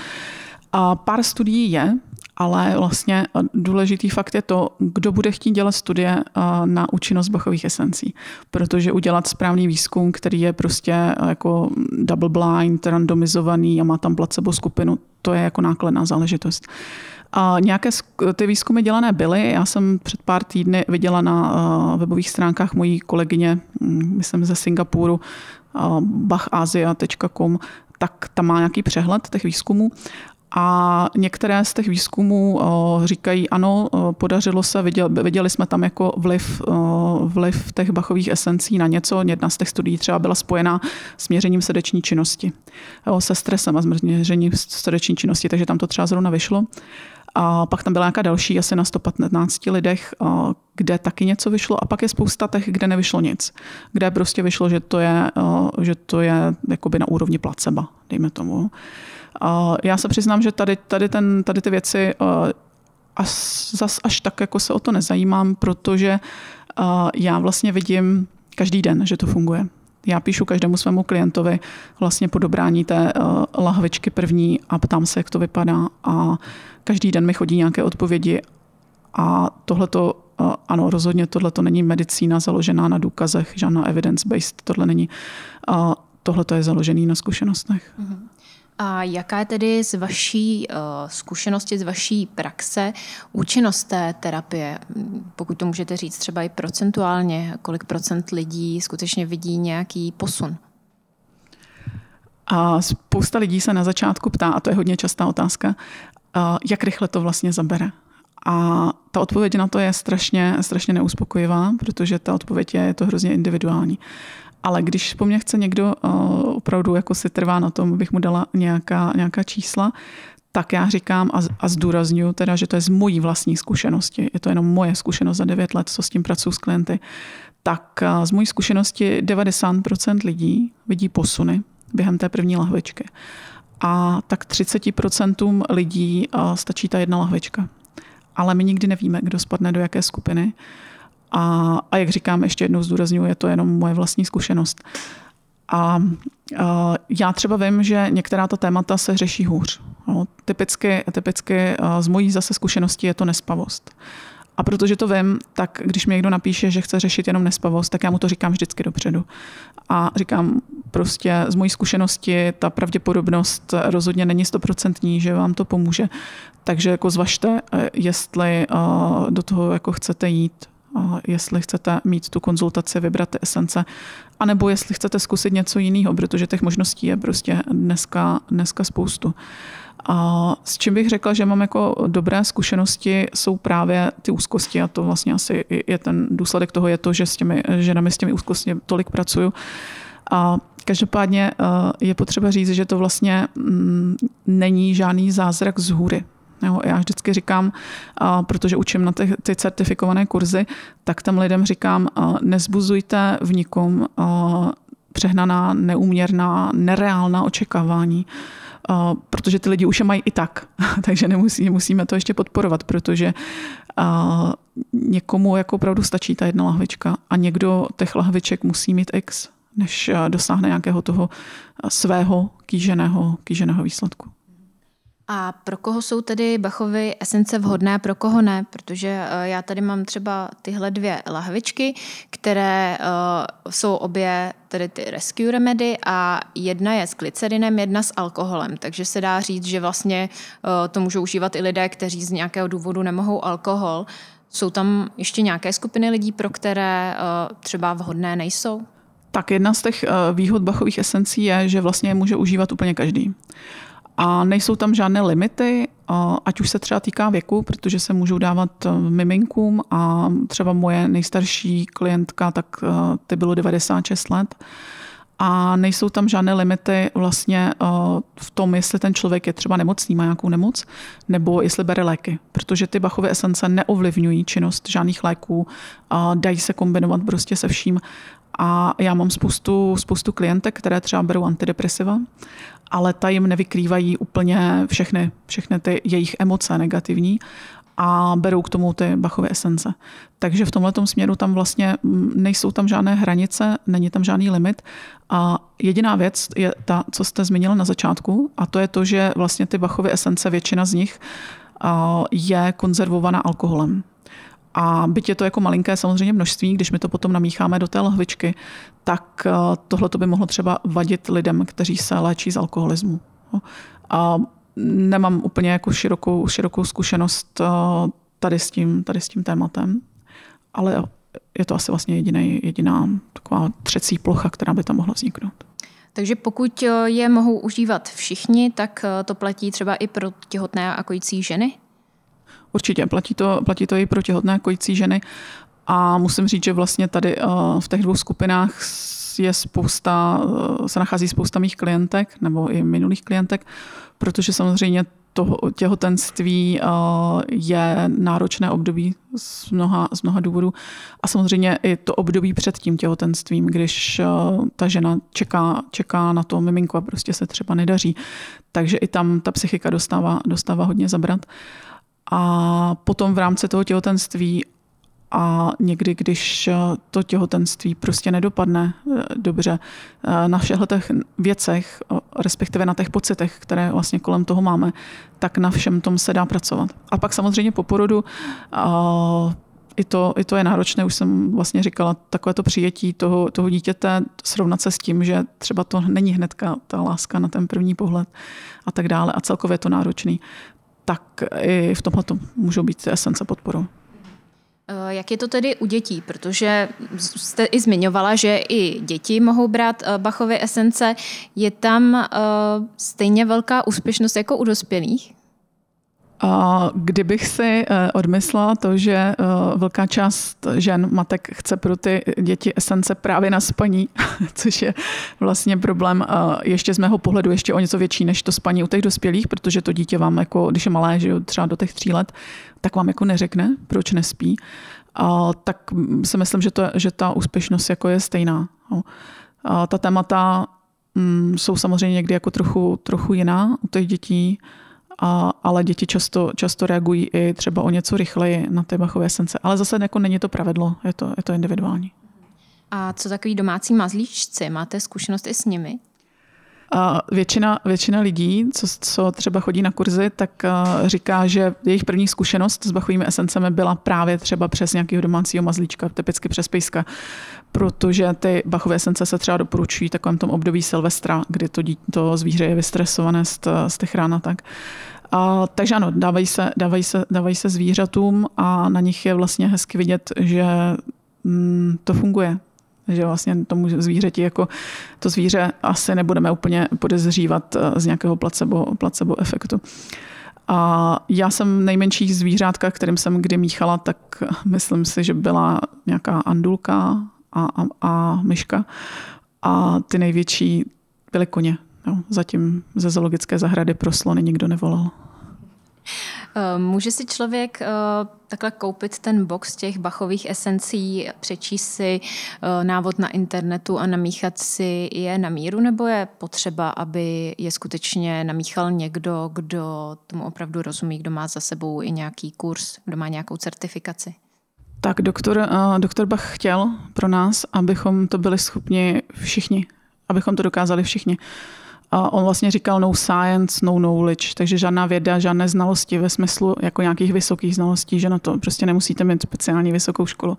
A pár studií je, ale vlastně důležitý fakt je to, kdo bude chtít dělat studie na účinnost bachových esencí. Protože udělat správný výzkum, který je prostě jako double blind, randomizovaný a má tam placebo skupinu, to je jako nákladná záležitost. A nějaké ty výzkumy dělané byly. Já jsem před pár týdny viděla na webových stránkách mojí kolegyně, hm, myslím ze Singapuru, bachasia.com, tak tam má nějaký přehled těch výzkumů a některé z těch výzkumů říkají, ano, podařilo se, viděli, viděli jsme tam jako vliv, vliv těch bachových esencí na něco. Jedna z těch studií třeba byla spojená s měřením srdeční činnosti, se stresem a s měřením srdeční činnosti, takže tam to třeba zrovna vyšlo. A pak tam byla nějaká další, asi na 115 lidech, kde taky něco vyšlo. A pak je spousta těch, kde nevyšlo nic. Kde prostě vyšlo, že to je, že to je jakoby na úrovni placeba, dejme tomu. Já se přiznám, že tady, tady, ten, tady ty věci eh, až, zas až tak jako se o to nezajímám, protože eh, já vlastně vidím každý den, že to funguje. Já píšu každému svému klientovi vlastně po dobrání té eh, lahvičky první a ptám se, jak to vypadá a každý den mi chodí nějaké odpovědi a tohleto ano, rozhodně tohle to není medicína založená na důkazech, žádná evidence-based, tohle není. Tohle to je založený na zkušenostech. Mm-hmm. A jaká je tedy z vaší uh, zkušenosti, z vaší praxe účinnost té terapie? Pokud to můžete říct třeba i procentuálně, kolik procent lidí skutečně vidí nějaký posun? A spousta lidí se na začátku ptá, a to je hodně častá otázka, uh, jak rychle to vlastně zabere. A ta odpověď na to je strašně, strašně neuspokojivá, protože ta odpověď je, je to hrozně individuální. Ale když po mně chce někdo uh, opravdu jako si trvá na tom, abych mu dala nějaká, nějaká čísla, tak já říkám a, a zdůraznuju teda, že to je z mojí vlastní zkušenosti. Je to jenom moje zkušenost za 9 let, co s tím pracuji s klienty. Tak uh, z mojí zkušenosti 90% lidí vidí posuny během té první lahvičky. A tak 30% lidí uh, stačí ta jedna lahvička. Ale my nikdy nevíme, kdo spadne do jaké skupiny. A, a jak říkám, ještě jednou zdůraznuju, je to jenom moje vlastní zkušenost. A, a já třeba vím, že některá ta témata se řeší hůř. No, typicky, typicky z mojí zase zkušenosti je to nespavost. A protože to vím, tak když mi někdo napíše, že chce řešit jenom nespavost, tak já mu to říkám vždycky dopředu. A říkám prostě z mojí zkušenosti ta pravděpodobnost rozhodně není stoprocentní, že vám to pomůže. Takže jako zvažte, jestli do toho jako chcete jít jestli chcete mít tu konzultaci, vybrat ty esence, anebo jestli chcete zkusit něco jiného, protože těch možností je prostě dneska, dneska spoustu. A s čím bych řekla, že mám jako dobré zkušenosti, jsou právě ty úzkosti a to vlastně asi je ten důsledek toho, je to, že s těmi ženami s těmi úzkostmi tolik pracuju. A každopádně eh, je potřeba říct, že to vlastně mm, není žádný zázrak z hůry. Jo, já vždycky říkám, a protože učím na ty, ty certifikované kurzy, tak tam lidem říkám, a nezbuzujte v nikom a přehnaná, neúměrná, nereálná očekávání. A protože ty lidi už je mají i tak, (laughs) takže nemusí, musíme to ještě podporovat, protože a někomu jako opravdu stačí ta jedna lahvička a někdo těch lahviček musí mít x, než dosáhne nějakého toho svého kýženého, kýženého výsledku. A pro koho jsou tedy Bachovy esence vhodné pro koho ne? Protože eh, já tady mám třeba tyhle dvě lahvičky, které uh, jsou obě tedy ty rescue remedy a jedna je s glycerinem, jedna s alkoholem. Takže se dá říct, že vlastně uh, to můžou užívat i lidé, kteří z nějakého důvodu nemohou alkohol. Jsou tam ještě nějaké skupiny lidí, pro které třeba vhodné nejsou? Tak jedna z těch výhod bachových esencí je, že vlastně je může užívat úplně každý. A nejsou tam žádné limity, ať už se třeba týká věku, protože se můžou dávat e, miminkům a třeba moje nejstarší klientka, tak e, ty bylo 96 let. a nejsou tam žádné limity vlastně eh, v tom, jestli ten člověk je třeba nemocný, má nějakou nemoc, nebo jestli bere léky, protože ty Bachovy esence neovlivňují činnost žádných léků, dají se kombinovat prostě se vším. A já mám spoustu, spoustu klientek, které třeba berou antidepresiva, ale ta jim nevykrývají úplně všechny, všechny ty jejich emoce negativní a berou k tomu ty Bachové esence. Takže v tomhle směru tam vlastně nejsou tam žádné hranice, není tam žádný limit. A jediná věc je ta, co jste zmínila na začátku, a to je to, že vlastně ty Bachové esence, většina z nich je konzervovaná alkoholem. A byť je to jako malinké samozřejmě množství, když my to potom namícháme do té lahvičky, tak tohle by mohlo třeba vadit lidem, kteří se léčí z alkoholismu. A nemám úplně jako širokou, širokou zkušenost eh, tady s tím, tady s tím tématem, ale je to asi vlastně jediný, jediná taková třecí plocha, která by tam mohla vzniknout. Takže pokud eh, je mohou užívat všichni, tak eh, to platí třeba i pro těhotné a kojící ženy? Určitě, platí to, platí to i pro těhotné kojící ženy. A musím říct, že vlastně tady v těch dvou skupinách je spousta, se nachází spousta mých klientek nebo i minulých klientek, protože samozřejmě to těhotenství eh, je náročné období z mnoha, z mnoha důvodů. A samozřejmě i to období před tím těhotenstvím, když eh, ta žena čeká, čeká na to miminko a prostě se třeba nedaří. Takže i tam ta psychika dostává, dostává hodně zabrat. A potom v rámci toho těhotenství a někdy, když eh, to těhotenství prostě nedopadne eh, dobře eh, na všech těch věcech, respektive na těch pocitech, které vlastně kolem toho máme, tak na všem tom se dá pracovat. A pak samozřejmě po porodu i to, i to je náročné, už jsem vlastně říkala, takové to přijetí toho, toho dítěte, srovnat se s tím, že třeba to není hnedka ta láska na ten první pohled a tak dále a celkově je to náročný, tak i v tomhle můžou být esence podporou. Eh, jak je to tedy u dětí? Protože jste i zmiňovala, že i děti mohou brát eh, Bachovy esence. Je tam eh, stejně velká úspěšnost jako u dospělých? A kdybych si odmyslela to, že velká část žen, matek chce pro ty děti esence právě na spaní, (laughs) což je vlastně problém ještě z mého pohledu ještě o něco větší než to spaní u těch dospělých, protože to dítě vám, jako, když je malé, že třeba do těch tří let, tak vám jako neřekne, proč nespí, a tak si myslím, že, to, že ta úspěšnost jako je stejná. A ta témata mm, jsou samozřejmě někdy jako trochu, trochu jiná u těch dětí, a, ale děti často, často reagují i třeba o něco rychleji na ty Bachové esence. Ale zase jako není to pravidlo, je to, je to individuální. A co takový domácí mazlíčci? Máte zkušenost i s nimi? A většina, většina lidí, co, co třeba chodí na kurzy, tak říká, že jejich první zkušenost s bachovými esencemi byla právě třeba přes nějakého domácího mazlíčka, typicky přes pejska, protože ty bachové esence se třeba doporučují takovém tom období Silvestra, kdy to, dí, to zvíře je vystresované z, z těch rán a tak. A, takže ano, dávají se, dávají, se, dávají se zvířatům a na nich je vlastně hezky vidět, že mm, to funguje že vlastně tomu zvířeti jako to zvíře asi nebudeme úplně podezřívat eh, z nějakého placebo, placebo efektu. A já jsem nejmenší zvířátka, kterým jsem kdy míchala, tak myslím si, že byla nějaká andulka a, a, a myška. A ty největší byly koně. Jo. Zatím ze zoologické zahrady pro slony nikdo nevolal. Eh, může si člověk eh, takhle koupit ten box těch bachových esencí, přečíst si eh, návod na internetu a namíchat si je na míru, nebo je potřeba, aby je skutečně namíchal někdo, kdo tomu opravdu rozumí, kdo má za sebou i nějaký kurz, kdo má nějakou certifikaci? Tak doktor, doktor Bach chtěl pro nás, abychom to byli schopni všichni, abychom to dokázali všichni. A on vlastně říkal no science, no knowledge, takže žádná věda, žádné znalosti ve smyslu jako nějakých vysokých znalostí, že na to prostě nemusíte mít speciální vysokou školu.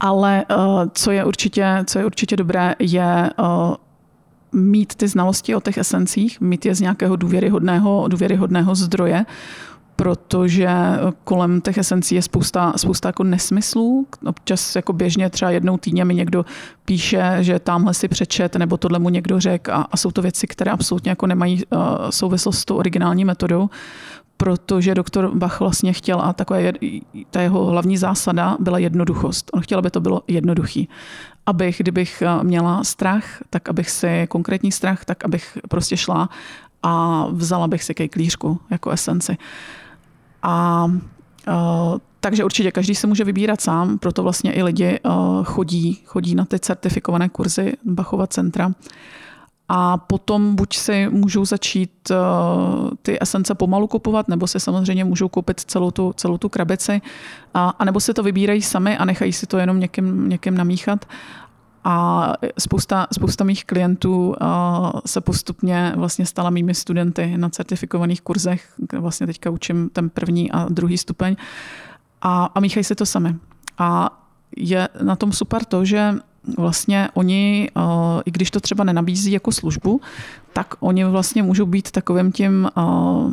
Ale uh, co je určitě, co je určitě dobré, je uh, mít ty znalosti o těch esencích, mít je z nějakého důvěryhodného, důvěryhodného zdroje, protože kolem těch esencí je spousta, spousta jako nesmyslů. Občas jako běžně třeba jednou týdně mi někdo píše, že tamhle si přečet, nebo tohle mu někdo řekl a, a jsou to věci, které absolutně jako nemají uh, souvislost s tou originální metodou. protože doktor Bach vlastně chtěl, a taková je, ta jeho hlavní zásada byla jednoduchost. On chtěl, aby to bylo jednoduchý. Abych, kdybych měla strach, tak abych si konkrétní strach, tak abych prostě šla a vzala bych si kejklířku jako esenci. A uh, takže určitě každý se může vybírat sám, proto vlastně i lidi uh, chodí, chodí na ty certifikované kurzy Bachova centra. A potom buď si můžou začít uh, ty esence pomalu kupovat, nebo si samozřejmě můžou koupit celou tu, celou tu krabici, a, a nebo si to vybírají sami a nechají si to jenom někým, někým namíchat. A spousta, spousta mých klientů se postupně vlastně stala mými studenty na certifikovaných kurzech. Vlastně teďka učím ten první a druhý stupeň. A, a míchají si to sami. A je na tom super to, že vlastně oni, i když to třeba nenabízí jako službu, tak oni vlastně můžou být takovým tím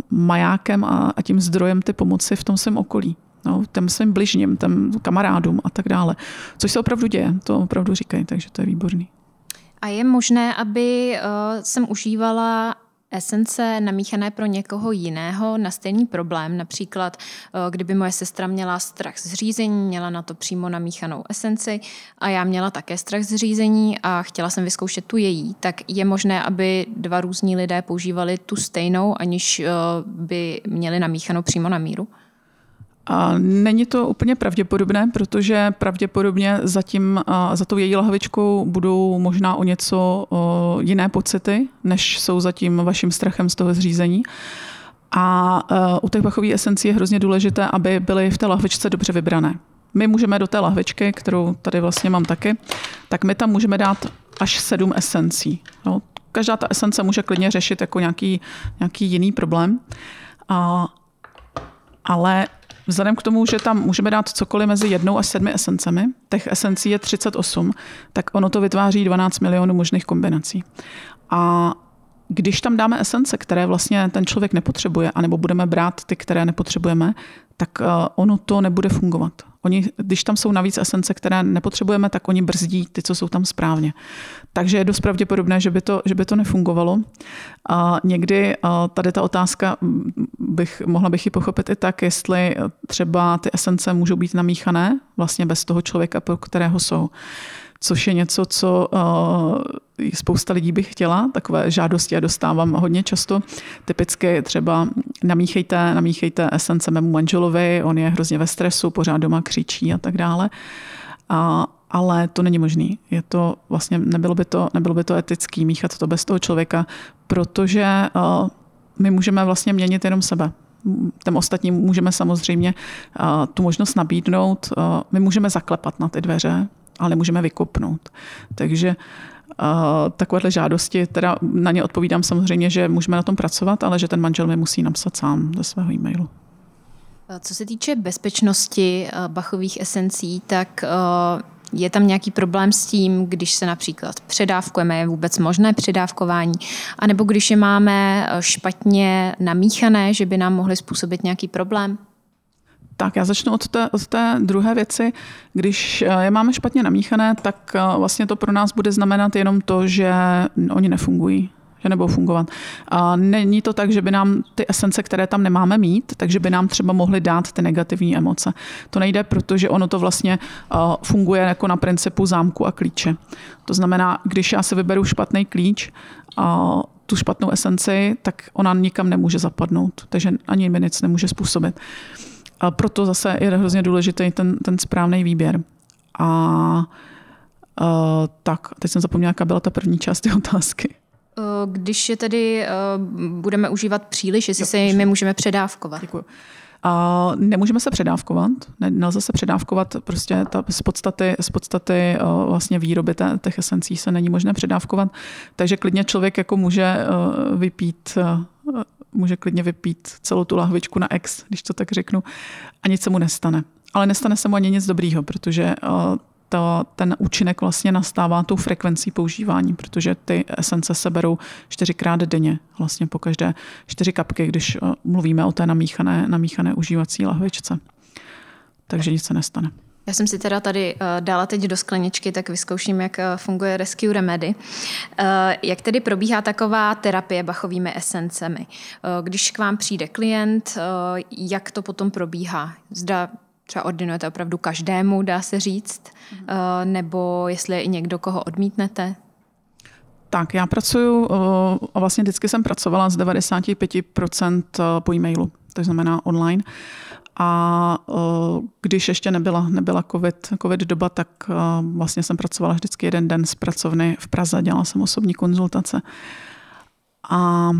majákem a tím zdrojem ty pomoci v tom svém okolí no, těm svým bližním, těm kamarádům a tak dále. Což se opravdu děje, to opravdu říkají, takže to je výborný. A je možné, aby uh, jsem užívala esence namíchané pro někoho jiného na stejný problém. Například, uh, kdyby moje sestra měla strach z řízení, měla na to přímo namíchanou esenci a já měla také strach z řízení a chtěla jsem vyzkoušet tu její, tak je možné, aby dva různí lidé používali tu stejnou, aniž uh, by měli namíchanou přímo na míru? A není to úplně pravděpodobné, protože pravděpodobně zatím za tou její lahvičkou budou možná o něco jiné pocity, než jsou zatím vaším strachem z toho zřízení. A u těch bachových esencí je hrozně důležité, aby byly v té lahvičce dobře vybrané. My můžeme do té lahvičky, kterou tady vlastně mám taky, tak my tam můžeme dát až sedm esencí. No, každá ta esence může klidně řešit jako nějaký, nějaký jiný problém. A, ale Vzhledem k tomu, že tam můžeme dát cokoliv mezi jednou a sedmi esencemi, těch esencí je 38, tak ono to vytváří 12 milionů možných kombinací. A když tam dáme esence, které vlastně ten člověk nepotřebuje, anebo budeme brát ty, které nepotřebujeme, tak eh, ono to nebude fungovat. Oni, když tam jsou navíc esence, které nepotřebujeme, tak oni brzdí ty, co jsou tam správně. Takže je dost pravděpodobné, že by to, že by to nefungovalo. A někdy a tady ta otázka, bych, mohla bych ji pochopit i tak, jestli třeba ty esence můžou být namíchané vlastně bez toho člověka, pro kterého jsou což je něco, co uh, spousta lidí by chtěla. Takové žádosti já dostávám hodně často. Typicky třeba namíchejte, namíchejte esence mému manželovi, on je hrozně ve stresu, pořád doma křičí a tak dále. A, ale to není možný. Je to vlastně, nebylo by to, nebylo by to etický míchat to bez toho člověka, protože uh, my můžeme vlastně měnit jenom sebe těm ostatním můžeme samozřejmě uh, tu možnost nabídnout. Uh, my můžeme zaklepat na ty dveře, ale nemůžeme vykopnout. Takže Uh, takovéhle žádosti, teda na ně odpovídám samozřejmě, že můžeme na tom pracovat, ale že ten manžel mi musí napsat sám ze svého e-mailu. Co se týče bezpečnosti bachových esencí, tak je tam nějaký problém s tím, když se například předávkujeme, je vůbec možné předávkování, anebo když je máme špatně namíchané, že by nám mohly způsobit nějaký problém? Tak já začnu od té, od té druhé věci. Když eh, je máme špatně namíchané, tak eh, vlastně to pro nás bude znamenat jenom to, že oni nefungují že nebudou fungovat. A není to tak, že by nám ty esence, které tam nemáme mít, takže by nám třeba mohly dát ty negativní emoce. To nejde, protože ono to vlastně eh, funguje jako na principu zámku a klíče. To znamená, když já si vyberu špatný klíč, a tu špatnou esenci, tak ona nikam nemůže zapadnout, takže ani mi nic nemůže způsobit. A proto zase je hrozně důležitý ten, ten správný výběr. A uh, tak, teď jsem zapomněla, jaká byla ta první část té otázky. Když je tedy uh, budeme užívat příliš, jestli jo, se jimi můžeme předávkovat. Děkuji. A nemůžeme se předávkovat, ne, nelze se předávkovat, prostě ta, z podstaty, z podstaty vlastně výroby těch esencí se není možné předávkovat, takže klidně člověk jako může vypít může klidně vypít celou tu lahvičku na ex, když to tak řeknu, a nic se mu nestane. Ale nestane se mu ani nic dobrýho, protože eh, to, ten účinek vlastně nastává tou frekvencí používání, protože ty esence se berou čtyřikrát denně, vlastně po každé čtyři kapky, když eh, mluvíme o té namíchané, namíchané užívací lahvičce. Takže nic se nestane. Já jsem si teda tady uh, dala teď do skleničky, tak vyzkouším, jak uh, funguje Rescue Remedy. Uh, jak tedy probíhá taková terapie bachovými esencemi? Když k vám přijde klient, jak to potom probíhá? Zda třeba ordinujete opravdu každému, dá se říct, uh, nebo jestli je i někdo, koho odmítnete? Tak, já pracuji, a vlastně vždycky jsem pracovala z 95% po e-mailu, to znamená online. A když ještě nebyla, nebyla COVID, COVID doba, tak vlastně jsem pracovala vždycky jeden den z pracovny v Praze, dělala jsem osobní konzultace. A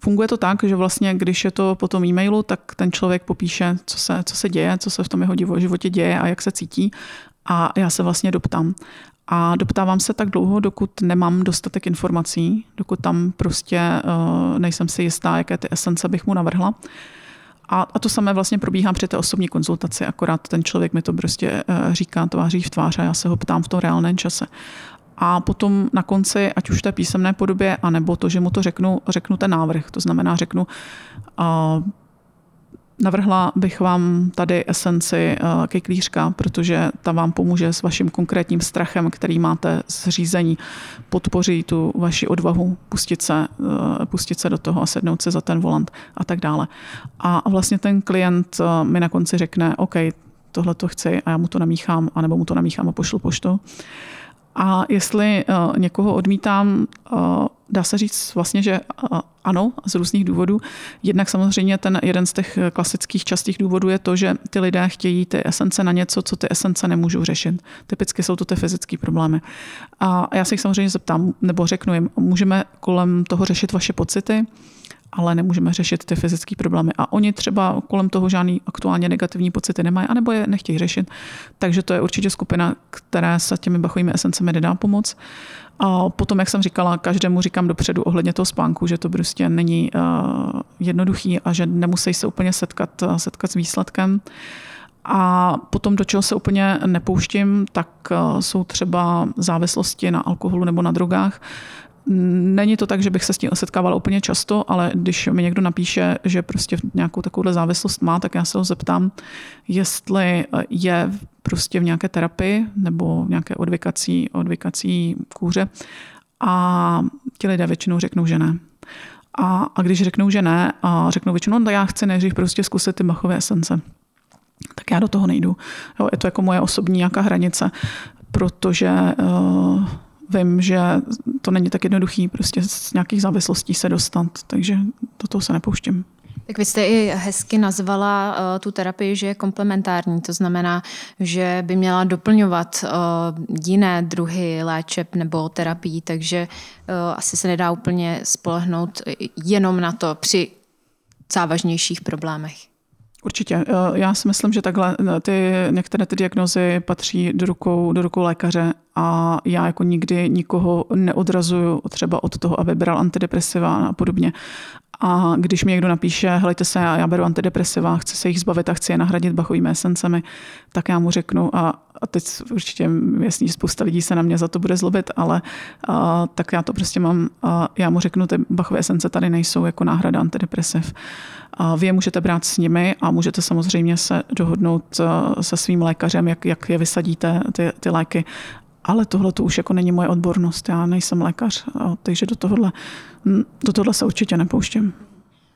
funguje to tak, že vlastně, když je to po tom e-mailu, tak ten člověk popíše, co se, co se děje, co se v tom jeho životě děje a jak se cítí. A já se vlastně doptám. A doptávám se tak dlouho, dokud nemám dostatek informací, dokud tam prostě uh, nejsem si jistá, jaké ty esence bych mu navrhla. A, a to samé vlastně probíhá při té osobní konzultaci, akorát ten člověk mi to prostě uh, říká tváří v tvář a já se ho ptám v tom reálném čase. A potom na konci, ať už té písemné podobě, anebo to, že mu to řeknu, řeknu ten návrh. To znamená, řeknu, uh, Navrhla bych vám tady esenci eh, kejklířka, protože ta vám pomůže s vaším konkrétním strachem, který máte z řízení, podpoří tu vaši odvahu pustit se, eh, pustit se do toho a sednout se za ten volant a tak dále. A vlastně ten klient eh, mi na konci řekne, OK, tohle to chci a já mu to namíchám, anebo mu to namíchám a pošlu poštou. A jestli uh, někoho odmítám, uh, dá se říct vlastně, že uh, ano, z různých důvodů. Jednak samozřejmě ten jeden z těch klasických častých důvodů je to, že ty lidé chtějí ty esence na něco, co ty esence nemůžou řešit. Typicky jsou to ty fyzické problémy. A já se jich samozřejmě zeptám, nebo řeknu jim, můžeme kolem toho řešit vaše pocity, ale nemůžeme řešit ty fyzické problémy. A oni třeba kolem toho žádný aktuálně negativní pocity nemají, anebo je nechtějí řešit. Takže to je určitě skupina, která se těmi bachovými esencemi nedá pomoc. A potom, jak jsem říkala, každému říkám dopředu ohledně toho spánku, že to prostě není uh, jednoduchý a že nemusí se úplně setkat, uh, setkat s výsledkem. A potom, do čeho se úplně nepouštím, tak uh, jsou třeba závislosti na alkoholu nebo na drogách, Není to tak, že bych se s tím setkávala úplně často, ale když mi někdo napíše, že prostě nějakou takovou závislost má, tak já se ho zeptám, jestli je prostě v nějaké terapii nebo v nějaké odvykací, odvykací kůře. A ti lidé většinou řeknou, že ne. A, a když řeknou, že ne, a řeknou většinou, no já chci nejdřív prostě zkusit ty machové esence, tak já do toho nejdu. Jo, je to jako moje osobní nějaká hranice, protože uh, vím, že to není tak jednoduchý prostě z nějakých závislostí se dostat, takže do toho se nepouštím. Tak vy jste i hezky nazvala uh, tu terapii, že je komplementární, to znamená, že by měla doplňovat uh, jiné druhy léčeb nebo terapii, takže uh, asi se nedá úplně spolehnout jenom na to při závažnějších problémech. Určitě. Eh, já si myslím, že takhle eh, ty, některé ty diagnozy patří do rukou, do rukou lékaře a já jako nikdy nikoho neodrazuju třeba od toho, aby bral antidepresiva a podobně. A když mi někdo napíše, helejte se, já beru antidepresiva, chci se jich zbavit a chci je nahradit bachovými esencemi, tak já mu řeknu, a, a teď určitě jasný, že spousta lidí se na mě za to bude zlobit, ale a, tak já to prostě mám, a já mu řeknu, ty bachové esence tady nejsou jako náhrada antidepresiv. A vy je můžete brát s nimi a můžete samozřejmě se dohodnout se svým lékařem, jak, jak je vysadíte ty, ty léky ale tohle to už jako není moje odbornost, já nejsem lékař, takže do tohohle, do tohohle se určitě nepouštím.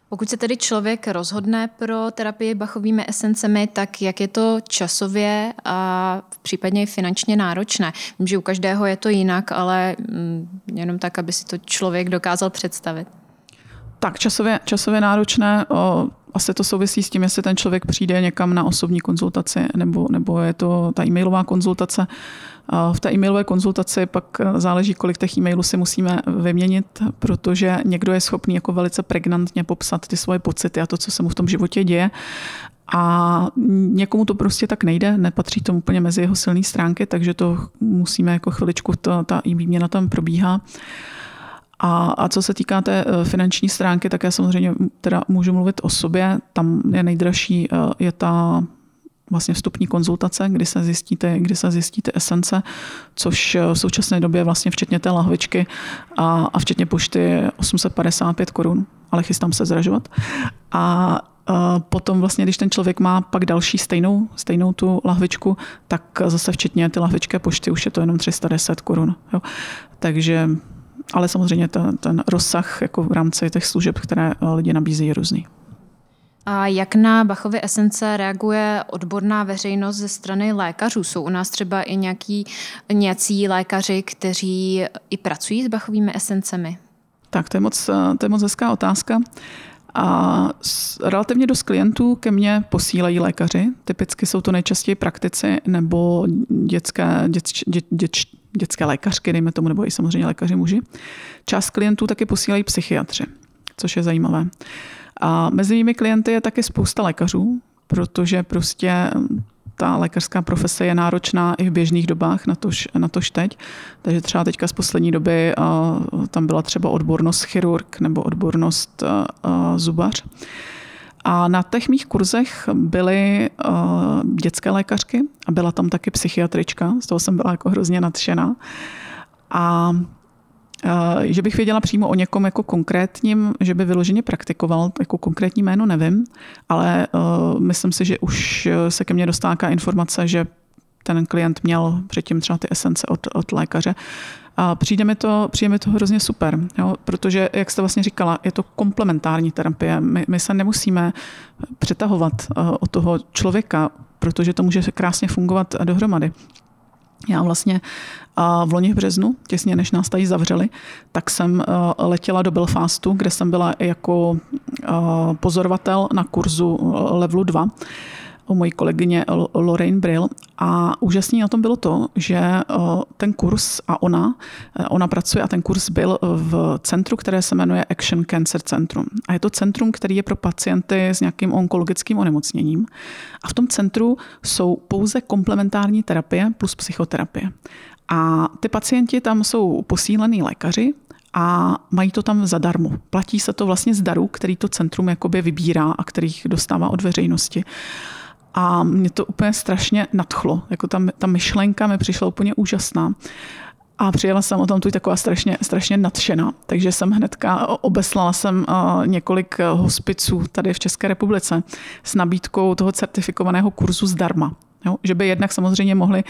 Pokud se tedy člověk rozhodne pro terapii bachovými esencemi, tak jak je to časově a případně i finančně náročné? Vím, že u každého je to jinak, ale mm, jenom tak, aby si to člověk dokázal představit. Tak, časově, časově náročné. O, asi to souvisí s tím, jestli ten člověk přijde někam na osobní konzultaci nebo, nebo je to ta e-mailová konzultace. V té e-mailové konzultaci pak záleží, kolik těch e-mailů si musíme vyměnit, protože někdo je schopný jako velice pregnantně popsat ty svoje pocity a to, co se mu v tom životě děje. A někomu to prostě tak nejde, nepatří to úplně mezi jeho silné stránky, takže to musíme jako chviličku, to, ta e-výměna tam probíhá. A, a co se týká té eh, finanční stránky, tak já samozřejmě teda můžu mluvit o sobě. Tam je nejdražší eh, je ta vlastně vstupní konzultace, kdy se zjistíte, kdy se zjistíte esence, což eh, v současné době vlastně včetně té lahvičky a, a včetně pošty 855 korun, ale chystám se zražovat. A potom vlastně, když ten člověk má pak další stejnou, stejnou tu lahvičku, tak zase včetně ty lahvičké pošty už je to jenom 310 korun. Takže, ale samozřejmě ten, ten rozsah jako v rámci těch služeb, které lidi nabízí, je různý. A jak na Bachovy esence reaguje odborná veřejnost ze strany lékařů? Jsou u nás třeba i nějaký, nějací lékaři, kteří i pracují s Bachovými esencemi? Tak to je moc, to je moc hezká otázka. A relativně dost klientů ke mně posílají lékaři. Typicky jsou to nejčastěji praktici nebo dětské, dět, dět, dět, dětské lékařky, dejme tomu, nebo i samozřejmě lékaři muži. Část klientů taky posílají psychiatři, což je zajímavé. A mezi mými klienty je taky spousta lékařů, protože prostě ta lékařská profese je náročná i v běžných dobách, na tož, teď. Takže třeba teďka z poslední doby tam byla třeba odbornost chirurg nebo odbornost zubař. A na těch mých kurzech byly uh, dětské lékařky a byla tam taky psychiatrička, z toho jsem byla jako hrozně nadšená. A Eh, že bych věděla přímo o někom jako konkrétním, že by vyloženě praktikoval, jako konkrétní jméno nevím, ale uh, myslím si, že už se ke mně dostává informace, že ten klient měl předtím třeba ty esence od, od lékaře. A přijde mi to, přijde mi to hrozně super, jo? protože, jak jste vlastně říkala, je to komplementární terapie. My, my se nemusíme přetahovat uh, od toho člověka, protože to může krásně fungovat dohromady. Já vlastně v loni v březnu, těsně než nás tady zavřeli, tak jsem letěla do Belfastu, kde jsem byla jako pozorovatel na kurzu levelu 2 u mojí kolegyně Lorraine Brill a úžasný na tom bylo to, že ten kurz a ona, ona pracuje a ten kurz byl v centru, které se jmenuje Action Cancer Centrum. A je to centrum, který je pro pacienty s nějakým onkologickým onemocněním. A v tom centru jsou pouze komplementární terapie plus psychoterapie. A ty pacienti tam jsou posílený lékaři, a mají to tam zadarmo. Platí se to vlastně z darů, který to centrum jakoby vybírá a kterých dostává od veřejnosti. A mě to úplně strašně nadchlo. Jako ta, ta myšlenka mi přišla úplně úžasná. A přijela jsem o tom tu taková strašně, strašně nadšená. Takže jsem hnedka obeslala jsem několik hospiců tady v České republice s nabídkou toho certifikovaného kurzu zdarma. Jo? Že by jednak samozřejmě mohli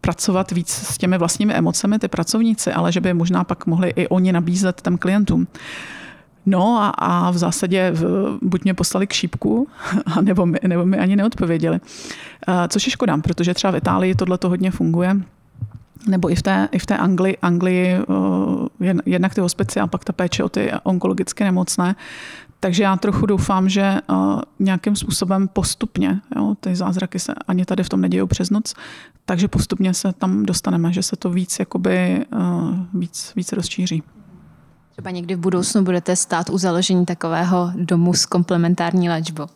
pracovat víc s těmi vlastními emocemi, ty pracovníci, ale že by možná pak mohli i oni nabízet těm klientům. No a, a v zásadě v, buď mě poslali k šípku, (laughs) nebo mi, nebo mi ani neodpověděli. Což je škoda, protože třeba v Itálii tohle to hodně funguje nebo i v té, i v té Anglii, Anglii jednak ty hospice a pak ta péče o ty onkologicky nemocné. Takže já trochu doufám, že nějakým způsobem postupně, jo, ty zázraky se ani tady v tom nedějou přes noc, takže postupně se tam dostaneme, že se to víc, jakoby, víc, víc rozšíří. Třeba někdy v budoucnu budete stát u založení takového domu s komplementární léčbou.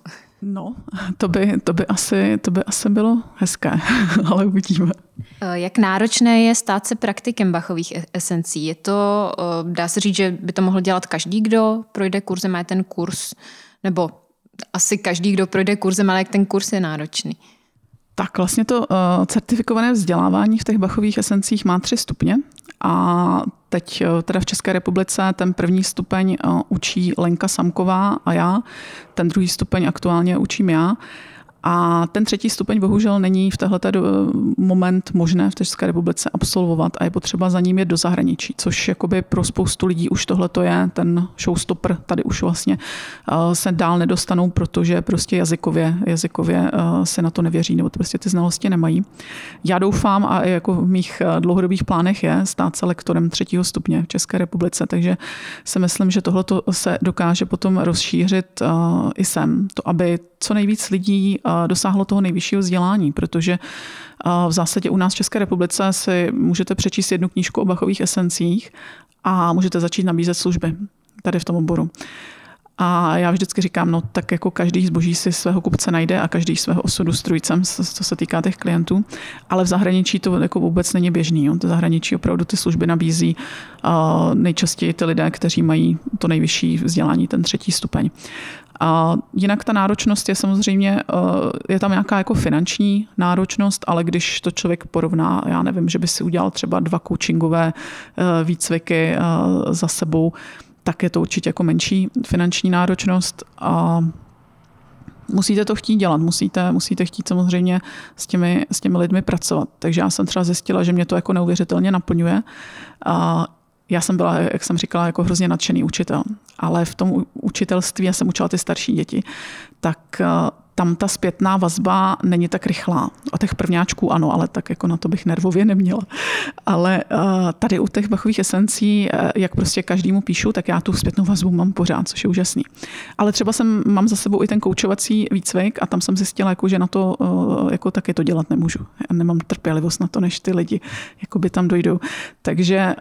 No, to by, to by, asi, to by asi bylo hezké, (laughs) ale uvidíme. Eh, jak náročné je stát se praktikem bachových e- esencí? Je to, eh, dá se říct, že by to mohl dělat každý, kdo projde kurzem, má ten kurz, nebo asi každý, kdo projde kurzem, ale jak ten kurz je náročný? Tak vlastně to uh, certifikované vzdělávání v těch bachových esencích má tři stupně a teď uh, teda v České republice ten první stupeň uh, učí Lenka Samková a já, ten druhý stupeň aktuálně učím já. A ten třetí stupeň bohužel není v téhle moment možné v České republice absolvovat a je potřeba za ním jít do zahraničí, což jakoby pro spoustu lidí už tohle to je ten showstopper. Tady už vlastně eh, se dál nedostanou, protože prostě jazykově, jazykově eh, se na to nevěří nebo prostě ty znalosti nemají. Já doufám a jako v mých eh, dlouhodobých plánech je stát se lektorem třetího stupně v České republice, takže si myslím, že tohle se dokáže potom rozšířit i sem, to aby co nejvíc lidí dosáhlo toho nejvyššího vzdělání, protože v zásadě u nás v České republice si můžete přečíst jednu knížku o bachových esencích a můžete začít nabízet služby tady v tom oboru. A já vždycky říkám, no tak jako každý zboží si svého kupce najde a každý svého osudu strujcem, co se týká těch klientů. Ale v zahraničí to jako vůbec není běžný. Jo. V zahraničí opravdu ty služby nabízí nejčastěji ty lidé, kteří mají to nejvyšší vzdělání, ten třetí stupeň. A jinak ta náročnost je samozřejmě, eh, je tam nějaká jako finanční náročnost, ale když to člověk porovná, já nevím, že by si udělal třeba dva coachingové eh, výcviky eh, za sebou, tak je to určitě jako menší finanční náročnost a musíte to chtít dělat, musíte, musíte chtít samozřejmě s těmi, s těmi lidmi pracovat. Takže já jsem třeba zjistila, že mě to jako neuvěřitelně naplňuje. A já jsem byla, jak jsem říkala, jako hrozně nadšený učitel, ale v tom učitelství, já jsem učila ty starší děti, tak tam ta zpětná vazba není tak rychlá. O těch prvňáčků ano, ale tak jako na to bych nervově neměla. Ale uh, tady u těch bachových esencí, uh, jak prostě každému píšu, tak já tu zpětnou vazbu mám pořád, což je úžasný. Ale třeba jsem, mám za sebou i ten koučovací výcvik a tam jsem zjistila, jako, že na to uh, jako taky to dělat nemůžu. Já nemám trpělivost na to, než ty lidi by tam dojdou. Takže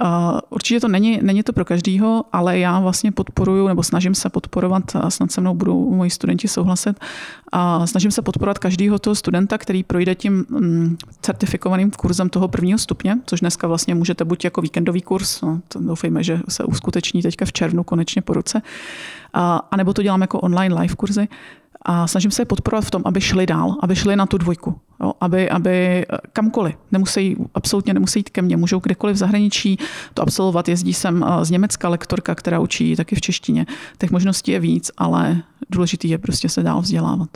určitě to není, není to pro každýho, ale já vlastně podporuju nebo snažím se podporovat, a snad se mnou budou moji studenti souhlasit, a snažím se podporovat každého toho studenta, který projde tím mm, certifikovaným kurzem toho prvního stupně, což dneska vlastně můžete buď jako víkendový kurz, no, to doufejme, že se uskuteční teďka v červnu konečně po roce, a, a nebo to dělám jako online live kurzy, a snažím se je podporovat v tom, aby šli dál, aby šli na tu dvojku, jo, aby, aby kamkoliv, nemusí, absolutně nemusí jít ke mně, můžou kdekoliv v zahraničí to absolvovat. Jezdí sem z Německa lektorka, která učí taky v češtině. Těch možností je víc, ale důležitý je prostě se dál vzdělávat.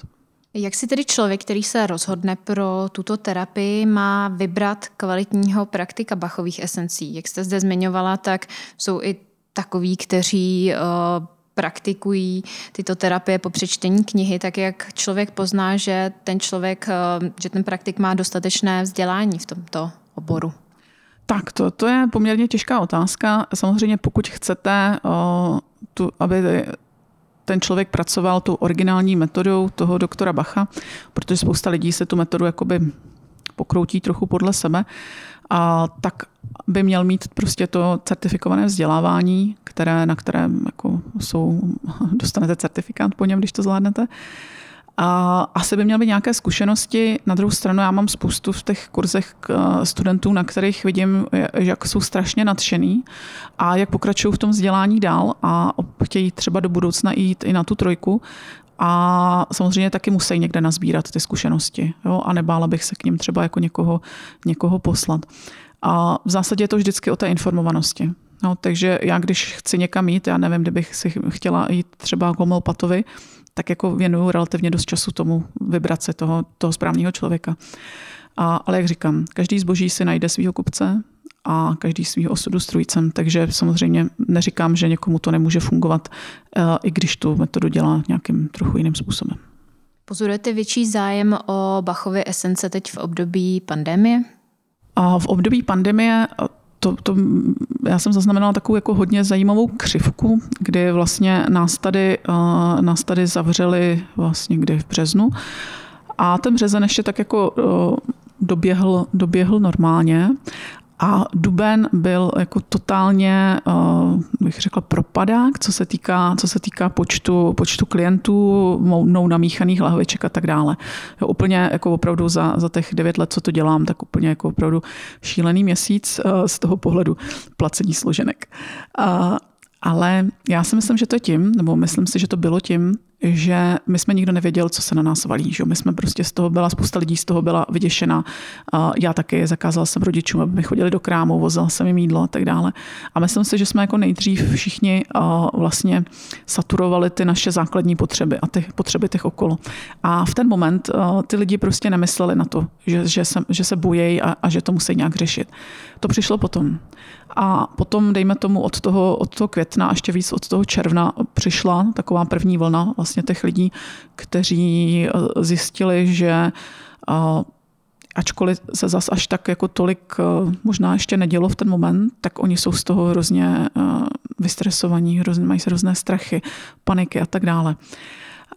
Jak si tedy člověk, který se rozhodne pro tuto terapii, má vybrat kvalitního praktika bachových esencí? Jak jste zde zmiňovala, tak jsou i takoví, kteří uh, praktikují tyto terapie po přečtení knihy, tak jak člověk pozná, že ten člověk, uh, že ten praktik má dostatečné vzdělání v tomto oboru? Tak, to, to je poměrně těžká otázka. Samozřejmě, pokud chcete, uh, tu, aby ten člověk pracoval tu originální metodou toho doktora Bacha, protože spousta lidí se tu metodu jakoby pokroutí trochu podle sebe, a tak by měl mít prostě to certifikované vzdělávání, které, na kterém jako jsou, (laughs) dostanete certifikát po něm, když to zvládnete. A asi by měl být nějaké zkušenosti. Na druhou stranu já mám spoustu v těch kurzech eh, studentů, na kterých vidím, jak jsou strašně nadšený a jak pokračují v tom vzdělání dál a chtějí třeba do budoucna jít i na tu trojku. A samozřejmě taky musí někde nazbírat ty zkušenosti. Jo? A nebála bych se k ním třeba jako někoho, někoho poslat. A v zásadě je to vždycky o té informovanosti. No, takže já, když chci někam jít, já nevím, kdybych si chtěla jít třeba k homeopatovi, tak jako věnuju relativně dost času tomu vybrat se toho, toho správného člověka. A, ale jak říkám, každý zboží si najde svého kupce a každý svého osudu strujcem, takže samozřejmě neříkám, že někomu to nemůže fungovat, eh, i když tu metodu dělá nějakým trochu jiným způsobem. Pozorujete větší zájem o Bachově esence teď v období pandemie? A v období pandemie to, to, já jsem zaznamenala takovou jako hodně zajímavou křivku, kdy vlastně nás tady, uh, nás tady zavřeli vlastně kdy v březnu. A ten březen ještě tak jako uh, doběhl, doběhl normálně a duben byl jako totálně, uh, bych řekla, propadák, co se týká, co se týká počtu, počtu klientů, mnou namíchaných lahviček a tak dále. Jo, úplně jako opravdu za, za těch devět let, co to dělám, tak úplně jako opravdu šílený měsíc uh, z toho pohledu placení složenek. Uh, ale já si myslím, že to je tím, nebo myslím si, že to bylo tím, že my jsme nikdo nevěděl, co se na nás valí. Že? My jsme prostě z toho byla, spousta lidí z toho byla vyděšena. Já taky zakázala jsem rodičům, aby mi chodili do krámu, vozila jsem jim jídlo a tak dále. A myslím si, že jsme jako nejdřív všichni vlastně saturovali ty naše základní potřeby a ty potřeby těch okolo. A v ten moment ty lidi prostě nemysleli na to, že, že, se, že se bojejí a, a že to musí nějak řešit. To přišlo potom. A potom, dejme tomu, od toho, od toho května ještě víc od toho června přišla taková první vlna vlastně těch lidí, kteří eh, zjistili, že eh, ačkoliv se zas až tak jako tolik eh, možná ještě nedělo v ten moment, tak oni jsou z toho hrozně vystresovaní, hrozně, mají se různé strachy, paniky a tak dále.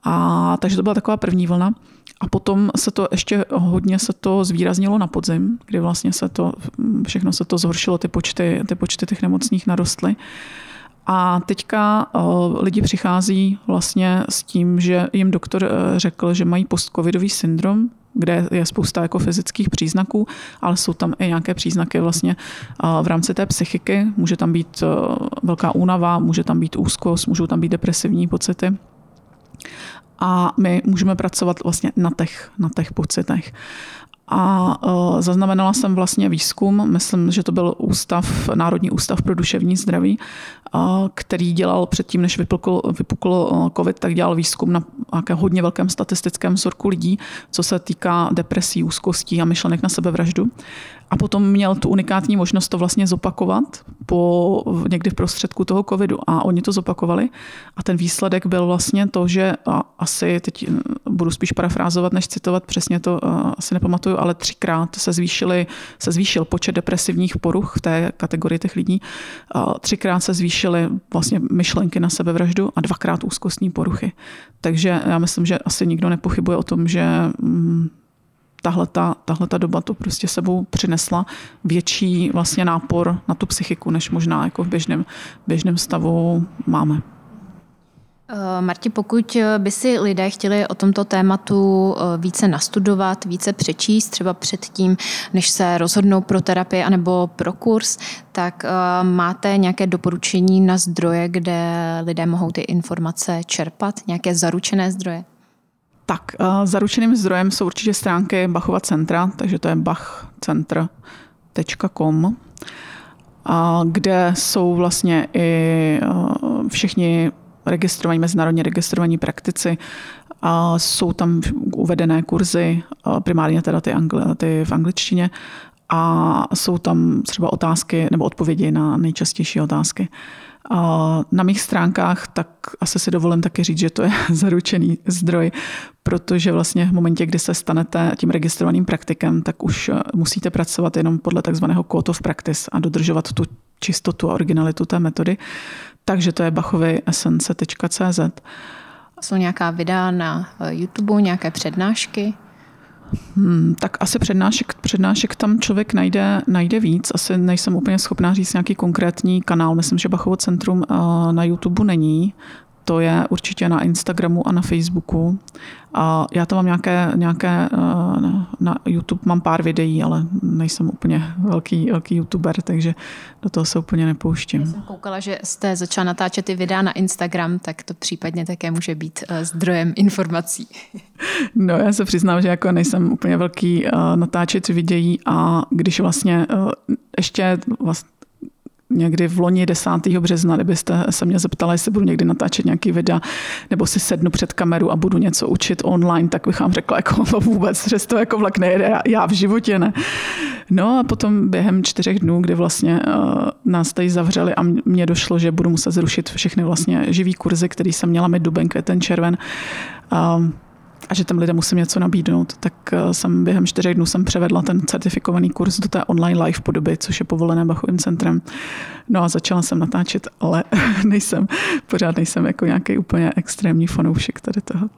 A takže to byla taková první vlna. A potom se to ještě hodně se to zvýraznilo na podzim, kdy vlastně se to, všechno se to zhoršilo, ty počty, ty počty těch nemocných narostly. A teďka lidi přichází vlastně s tím, že jim doktor e, řekl, že mají postcovidový syndrom, kde je spousta jako fyzických příznaků, ale jsou tam i nějaké příznaky vlastně v rámci té psychiky. Může tam být velká únava, může tam být úzkost, můžou tam být depresivní pocity a my můžeme pracovat vlastně na těch, na těch pocitech. a uh, zaznamenala jsem vlastně výzkum, myslím, že to byl ústav, Národní ústav pro duševní zdraví, uh, který dělal předtím, než vypukl, vypukl COVID, tak dělal výzkum na hodně velkém statistickém vzorku lidí, co se týká depresí, úzkostí a myšlenek na sebevraždu. A potom měl tu unikátní možnost to vlastně zopakovat po někdy v prostředku toho covidu. A oni to zopakovali. A ten výsledek byl vlastně to, že asi teď budu spíš parafrázovat, než citovat, přesně to asi nepamatuju, ale třikrát se, zvýšili, se zvýšil počet depresivních poruch v té kategorii těch lidí. Třikrát se zvýšily vlastně myšlenky na sebevraždu a dvakrát úzkostní poruchy. Takže já myslím, že asi nikdo nepochybuje o tom, že mm, tahle ta doba to prostě sebou přinesla větší vlastně nápor na tu psychiku, než možná jako v běžném, běžném stavu máme. Eh, Marti, pokud by si lidé chtěli o tomto tématu eh, více nastudovat, více přečíst, třeba předtím, než se rozhodnou pro terapii anebo pro kurz, tak eh, máte nějaké doporučení na zdroje, kde lidé mohou ty informace čerpat, nějaké zaručené zdroje? Tak, zaručeným zdrojem jsou určitě stránky Bachova centra, takže to je bachcentr.com, kde jsou vlastně i všichni registrovaní, mezinárodně registrovaní praktici a jsou tam uvedené kurzy, primárně teda ty, angli, ty v angličtině a jsou tam třeba otázky nebo odpovědi na nejčastější otázky. A na mých stránkách tak asi si dovolím taky říct, že to je (laughs) zaručený zdroj, protože vlastně v momentě, kdy se stanete tím registrovaným praktikem, tak už musíte pracovat jenom podle takzvaného code of practice a dodržovat tu čistotu a originalitu té metody. Takže to je bachovyesence.cz. Jsou nějaká videa na eh, YouTube, nějaké přednášky? Hmm, tak asi přednášek, přednášek tam člověk najde, najde víc. Asi nejsem úplně schopná říct nějaký konkrétní kanál. Myslím, že Bachovo centrum eh, na YouTube není to je určitě na Instagramu a na Facebooku. A já to mám nějaké, nějaké eh, na YouTube mám pár videí, ale nejsem úplně velký, velký youtuber, takže do toho se úplně nepouštím. Já jsem koukala, že jste začala natáčet ty videa na Instagram, tak to případně také může být eh, zdrojem informací. (laughs) No já se přiznám, že jako nejsem úplně velký eh, natáčet videí a když vlastně ještě vlastně někdy v loni 10. března, kdybyste se mě zeptala, jestli budu někdy natáčet nějaký videa, nebo si sednu před kameru a budu něco učit online, tak bych vám řekla, jako to (laughs) vůbec, že to jako vlak nejede, já v životě ne. No a potom během čtyřech dnů, kdy vlastně uh, nás tady zavřeli a mně došlo, že budu muset zrušit všechny vlastně živý kurzy, který jsem měla mít duben, květen, červen, uh, a že těm lidem musím něco nabídnout, tak eh, jsem během čtyřech dnů jsem převedla ten certifikovaný kurz do té online live podoby, což je povolené Bachovým centrem. No a začala jsem natáčet, ale (laughs) nejsem, pořád nejsem jako nějaký úplně extrémní fanoušek tady toho.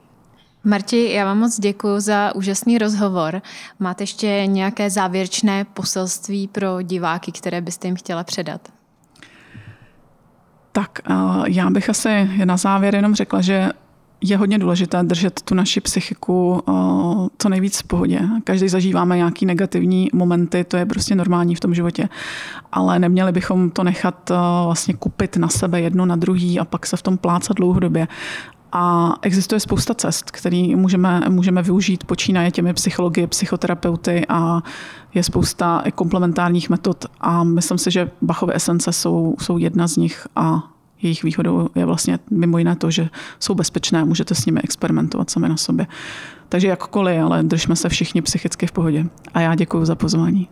Marti, já vám moc děkuji za úžasný rozhovor. Máte ještě nějaké závěrečné poselství pro diváky, které byste jim chtěla předat? Tak eh, já bych asi na závěr jenom řekla, že je hodně důležité držet tu naši psychiku co nejvíc v pohodě. Každý zažíváme nějaký negativní momenty, to je prostě normální v tom životě, ale neměli bychom to nechat vlastně kupit na sebe jedno na druhý a pak se v tom plácat dlouhodobě. A existuje spousta cest, které můžeme, můžeme využít, počínaje těmi psychologie, psychoterapeuty a je spousta komplementárních metod a myslím si, že Bachové esence jsou, jsou jedna z nich a jejich výhodou je vlastně mimo jiné to, že jsou bezpečné a můžete s nimi experimentovat sami na sobě. Takže jakkoliv, ale držme se všichni psychicky v pohodě. A já děkuji za pozvání.